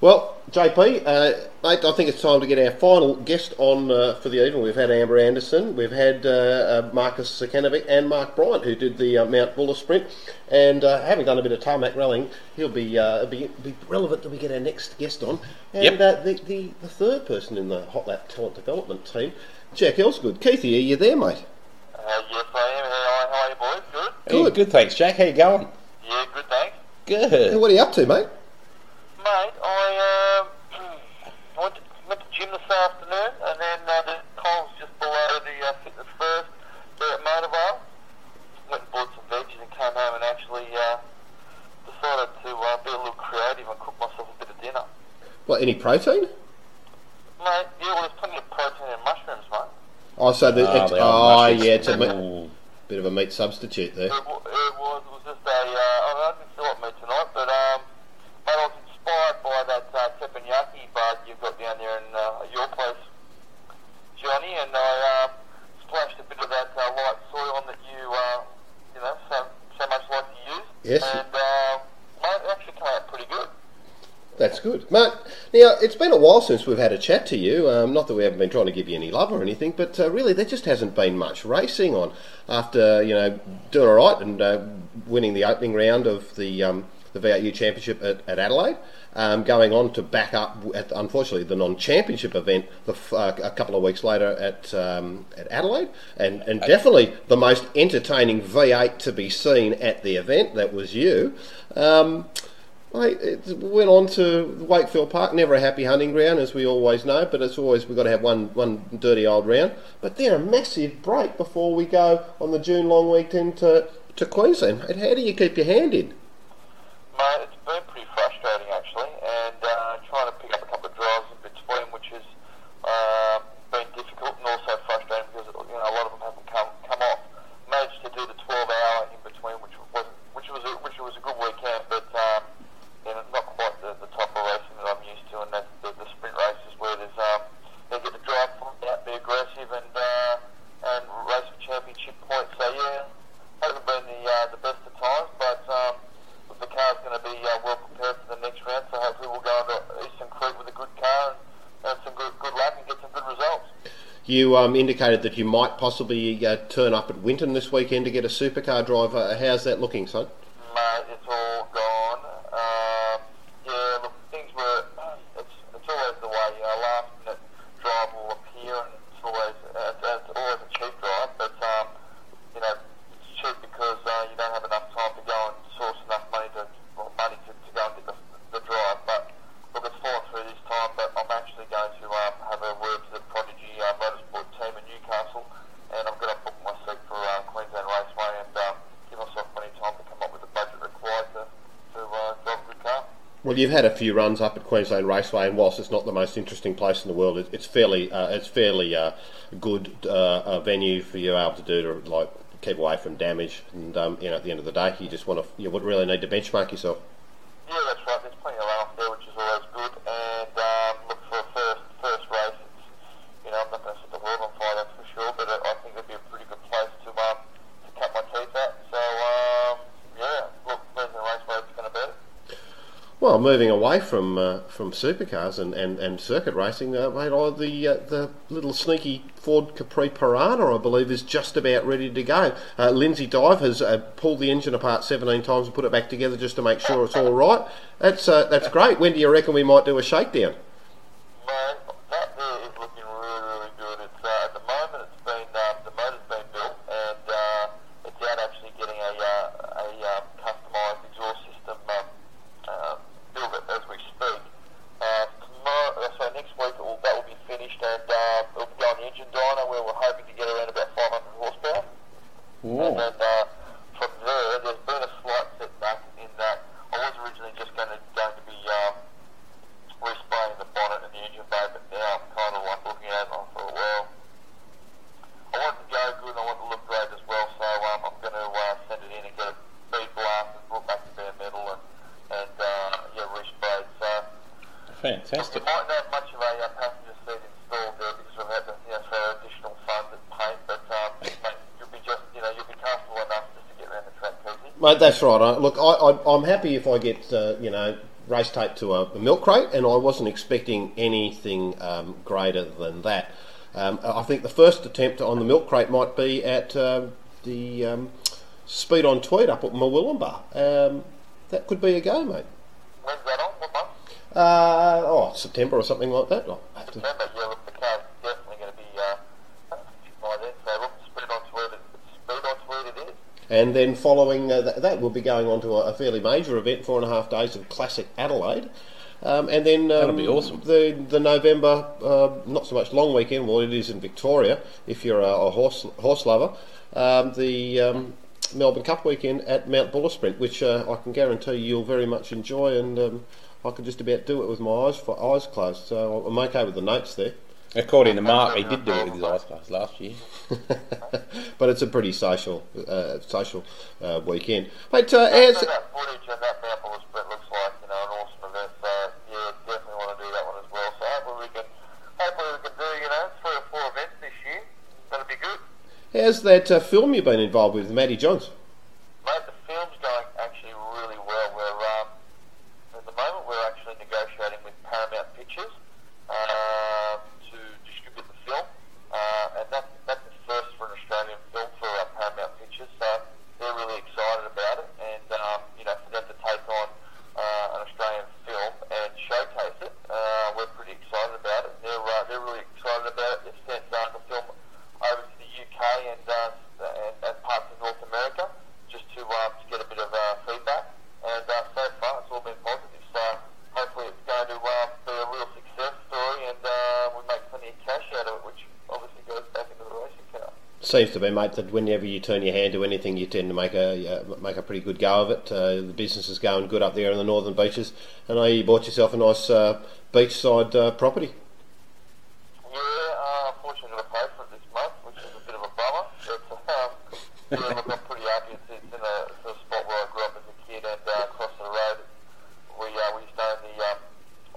Speaker 3: Well, JP, uh, mate, I think it's time to get our final guest on uh, for the evening. We've had Amber Anderson, we've had uh, uh, Marcus Zukanovic and Mark Bryant, who did the uh, Mount Buller sprint. And uh, having done a bit of tarmac rallying, he'll be, uh, be be relevant till we get our next guest on. And
Speaker 2: Yep.
Speaker 3: uh, the, the, the third person in the Hot Lap Talent Development team, Jack Elsegood. Keithy, are you there, mate?
Speaker 1: Uh, yes, I am. How, how are you, boys? Good?
Speaker 2: Hey,
Speaker 3: Good.
Speaker 2: good, thanks, Jack. How you going?
Speaker 1: Yeah, good, thanks.
Speaker 2: Good.
Speaker 3: What are you up to, mate?
Speaker 1: Mate, I gym this afternoon, and then uh, the Coles just below the uh, fitness first there at Mona Vale. Went and bought some veggies and came home and actually uh, decided to uh, be a little creative and cook myself a bit of dinner.
Speaker 3: What, any protein?
Speaker 1: Mate, yeah, well, there's plenty of protein in mushrooms, mate.
Speaker 3: Oh, so the,
Speaker 2: Ah,
Speaker 3: it's,
Speaker 2: the
Speaker 3: oh
Speaker 2: mushrooms.
Speaker 3: yeah, it's a meat, bit of a meat substitute there.
Speaker 1: It, it was it was just a uh, I didn't feel like meat tonight, but um, mate, I was inspired by that uh, teppanyaki bud you've got down there in uh, your place, Johnny, and I uh, splashed a bit of that uh, light soil on that you uh, you know so so much like to use.
Speaker 3: Yes.
Speaker 1: And uh, mate, it actually came out pretty good.
Speaker 3: That's good, mate. Now it's been a while since we've had a chat to you. Um, not that we haven't been trying to give you any love or anything, but uh, really there just hasn't been much racing on. After you know doing all right and uh, winning the opening round of the um, the VAU Championship at, at Adelaide, um, going on to back up at unfortunately the non-championship event the, f- uh, a couple of weeks later at um, at Adelaide, and and definitely the most entertaining V8 to be seen at the event. That was you. Um, Mate, it went on to Wakefield Park, never a happy hunting ground, as we always know, but it's always we've got to have one one dirty old round. But then a massive break before we go on the June long weekend to, to Queensland. Mate, how do you keep your hand in?
Speaker 1: Mate, it's been pretty frustrating actually, and uh, trying to pick up a couple of drives in between, which has uh, been difficult and also frustrating because you know a lot of them haven't come come off. Managed to do the 12 hour in between, which was which was a, which was a good weekend, but um, you know, not quite the, the type of racing that I'm used to, and that's the, the sprint races where there's um, they get the drive point out, be aggressive, and uh, and race for championship points. So yeah, hasn't been the uh, the best of times, but um, the car's going to be uh, well prepared for the next round. So hopefully we'll go into Eastern Creek with a good car and, and some good good luck and get some good results.
Speaker 3: You um, indicated that you might possibly uh, turn up at Winton this weekend to get a supercar driver. How's that looking, son?
Speaker 1: Mate, it's all gone. Um, yeah, look, things were. It's, it's always the way. You know, last minute drive will appear, and it's always uh, it's, it's always a cheap drive. But um, you know, it's cheap because uh, you don't have enough time to go and source enough money to well, money to, to go and get the, the drive. But look, it's fallen through this time. But I'm actually going to um, have a word to the Prodigy uh, Motorsport team in Newcastle, and I'm going to book my seat for uh, Queensland Raceway and um, give myself plenty of time to come up with the budget required to to uh, drive a good car.
Speaker 3: Well, you've had a few runs up at Queensland Raceway, and whilst it's not the most interesting place in the world, it, it's fairly uh, it's fairly uh, good uh, uh, venue for you able to do to like keep away from damage. And um, you know, at the end of the day, you just want to you would really need to benchmark yourself.
Speaker 1: Yeah, that's right. There's plenty of runoff there, which is always good. And um, look for a first first race. It's, you know, I'm not going to set the world on fire, that's for sure. But I I think it'd be a
Speaker 3: I'm moving away from uh, from supercars and, and, and circuit racing, uh, mate, I, the uh, the little sneaky Ford Capri Perana, I believe, is just about ready to go. Uh, Lindsay Dive has uh, pulled the engine apart 17 times and put it back together just to make sure it's all right. That's uh, that's great. When do you reckon we might do a shakedown?
Speaker 1: Uh, week will, that will be finished and uh, it'll be going to the engine dyno where we're hoping to get around about 500 horsepower. And then uh, from there, there's been a slight setback in that I was originally just going to going to be um, respraying the bonnet and the engine bay, but now I'm kind of like looking at it and I thought, well, I want it to go good and I want it to look great as well, so um, I'm going to uh, send it in and get it bead blasted, brought back to bare metal and, and uh, yeah, resprayed. So
Speaker 2: Fantastic.
Speaker 1: we might not have much of a uh, passenger seat installed there because we've had to, you know, throw additional funds at paint, but um, mate, you'll be just, you know, you'll be comfortable enough just to get around the track easy.
Speaker 3: Mate, that's right. I, look, I, I, I'm happy if I get uh, you know race tape to a, a milk crate, and I wasn't expecting anything um, greater than that. Um, I think the first attempt on the milk crate might be at um, the um, Speed on Tweed up at Murwillumbah. Um, that could be a go, mate.
Speaker 1: When's that on? What month?
Speaker 3: Uh, oh, September or something like that. I'll have to.
Speaker 1: Remember, yeah, look, the car's definitely going to be uh, by then, so look, speed on to where it, speed on to where it is.
Speaker 3: And then following uh, that, that, we'll be going on to a, a fairly major event, four and a half days of classic Adelaide. Um, and then um,
Speaker 2: That'll be awesome.
Speaker 3: The the November, uh, not so much long weekend. Well, it is in Victoria if you're a, a horse horse lover. Um, the um, Melbourne Cup weekend at Mount Buller Sprint, which uh, I can guarantee you'll very much enjoy, and um, I could just about do it with my eyes for eyes closed. So I'm okay with the notes there.
Speaker 2: According to Mark, he did do it with his ice closed last year. [laughs]
Speaker 3: but it's a pretty social uh, social uh, weekend. Mate, uh, as,
Speaker 1: that footage and that Mount looks like, you know, an awesome event. So yeah, definitely want to do that one as well. So hopefully we can, hopefully we can do, you know, three or four events this year. That'll be good.
Speaker 3: how's that uh, film you've been involved with, Matty Johns?
Speaker 1: Mate, the film's going actually really well. We're um, at the moment we're actually negotiating with Paramount Pictures uh, to distribute the film, uh, and that's that's the first for an Australian film for uh, Paramount Pictures. So they're really excited about it, and um, you know for them to take on uh, an Australian film and showcase it, uh, we're pretty excited about it. They're uh, they're really excited about it. They've sent uh, the film over to the UK and, uh, and, and parts of North America just to, um, to get a bit of uh, feedback. And uh, so far, it's all been positive. So hopefully, it's going to uh, be a real success story, and uh, we make plenty of cash out of it, which obviously goes back into the racing car.
Speaker 3: Seems to be, mate, that whenever you turn your hand to anything, you tend to make a uh, make a pretty good go of it. Uh, the business is going good up there in the northern beaches. And I know you bought yourself a nice uh, beachside uh, property.
Speaker 1: Yeah, uh, unfortunately, I've got to pay for it this month, which is a bit of a bummer. But um, yeah, look, I'm pretty happy. It's, it's in a, it's a spot where I grew up as a kid, and uh, across the road, we uh, we used to own the um,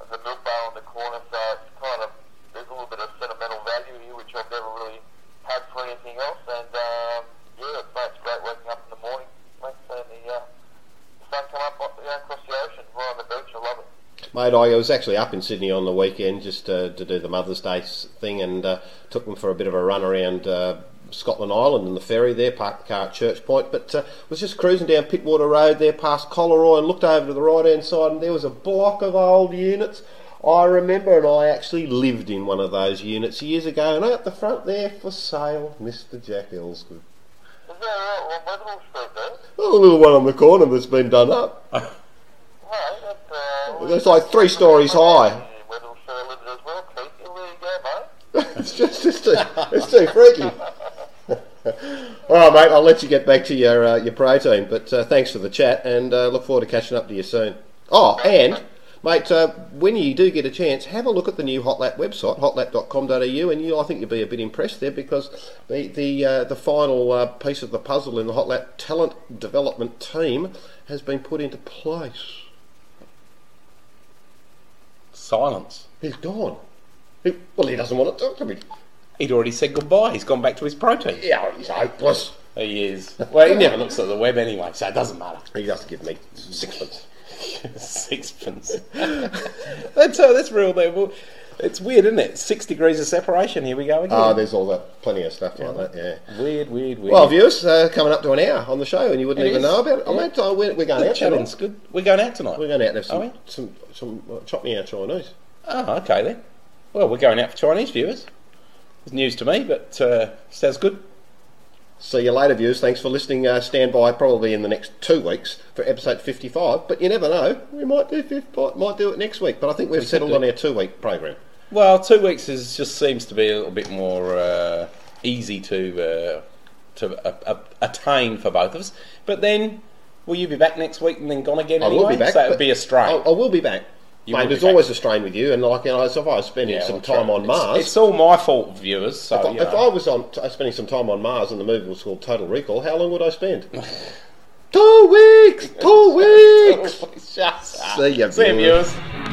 Speaker 1: the milk bar on the corner. So it's kind of there's a little bit of sentimental value here, which I've never really had for anything else. And um, yeah, it's, mate, it's great waking up in the morning, mate, seeing the, uh, the sun come up you know, across the ocean, right on the beach. I love it.
Speaker 3: Mate, I was actually up in Sydney on the weekend just uh, to do the Mother's Day thing and uh, took them for a bit of a run around uh, Scotland Island and the ferry there, parked the car at Church Point, but uh, was just cruising down Pittwater Road there past Collaroy and looked over to the right hand side and there was a block of old units. I remember and I actually lived in one of those units years ago and out the front there for sale, Mr. Jack Elsegood.
Speaker 1: Is that right? Well, Wetherell Street there?
Speaker 3: Oh, the little one on the corner that's been done up. [laughs] It's like three stories high. It's just it's too, it's too freaky. [laughs] All right, mate. I'll let you get back to your uh, your protein, but uh, thanks for the chat, and uh, look forward to catching up to you soon. Oh, and mate, uh, when you do get a chance, have a look at the new Hotlap website, hotlap.com.au, and you, I think you'll be a bit impressed there because the the uh, the final uh, piece of the puzzle in the Hotlap talent development team has been put into place.
Speaker 2: Silence.
Speaker 3: He's gone. He, well, he doesn't want to talk to me.
Speaker 2: He'd already said goodbye. He's gone back to his protein.
Speaker 3: Yeah, he's hopeless.
Speaker 2: He is. Well, he never looks at the web anyway, so it doesn't matter.
Speaker 3: He doesn't give me sixpence. [laughs]
Speaker 2: Sixpence. [laughs] that's uh, that's real level. It's weird, isn't it? Six degrees of separation. Here we go again.
Speaker 3: Oh, there's all that, plenty of stuff like that. Yeah.
Speaker 2: weird, weird, weird.
Speaker 3: Well, viewers, uh, coming up to an hour on the show, and you wouldn't
Speaker 2: It
Speaker 3: even
Speaker 2: is.
Speaker 3: know about it. Uh, we're, we're going out tonight.
Speaker 2: Good. We're going out tonight.
Speaker 3: We're going out and have
Speaker 2: Are we?
Speaker 3: some, some, some uh, chop me out Chinese.
Speaker 2: Oh, okay then. Well, we're going out for Chinese viewers. It's news to me, but uh, sounds good.
Speaker 3: See you later, viewers. Thanks for listening. Uh, stand by probably in the next two weeks for episode 55. But you never know. We might do 50, might do it next week. But I think we've settled
Speaker 2: do.
Speaker 3: on our two week program.
Speaker 2: Well, two weeks is just seems to be a little bit more uh, easy to uh, to uh, uh, attain for both of us. But then, will you be back next week and then gone again
Speaker 3: I
Speaker 2: anyway?
Speaker 3: will be back.
Speaker 2: So it would
Speaker 3: but
Speaker 2: be a strain.
Speaker 3: I, I will be back.
Speaker 2: You
Speaker 3: Mate, there's
Speaker 2: back.
Speaker 3: always a strain with you, and like you know, so if I was spending
Speaker 2: Yeah,
Speaker 3: some time
Speaker 2: true.
Speaker 3: on
Speaker 2: It's-
Speaker 3: Mars,
Speaker 2: It's, all my fault, viewers. So
Speaker 3: if, I,
Speaker 2: you
Speaker 3: if. I was on uh, spending some time on Mars and the movie was called Total Recall, how long would I spend? [laughs] two weeks. Two [laughs] weeks.
Speaker 2: Shut up.
Speaker 3: See ya,
Speaker 2: See you,
Speaker 3: viewers.
Speaker 2: viewers.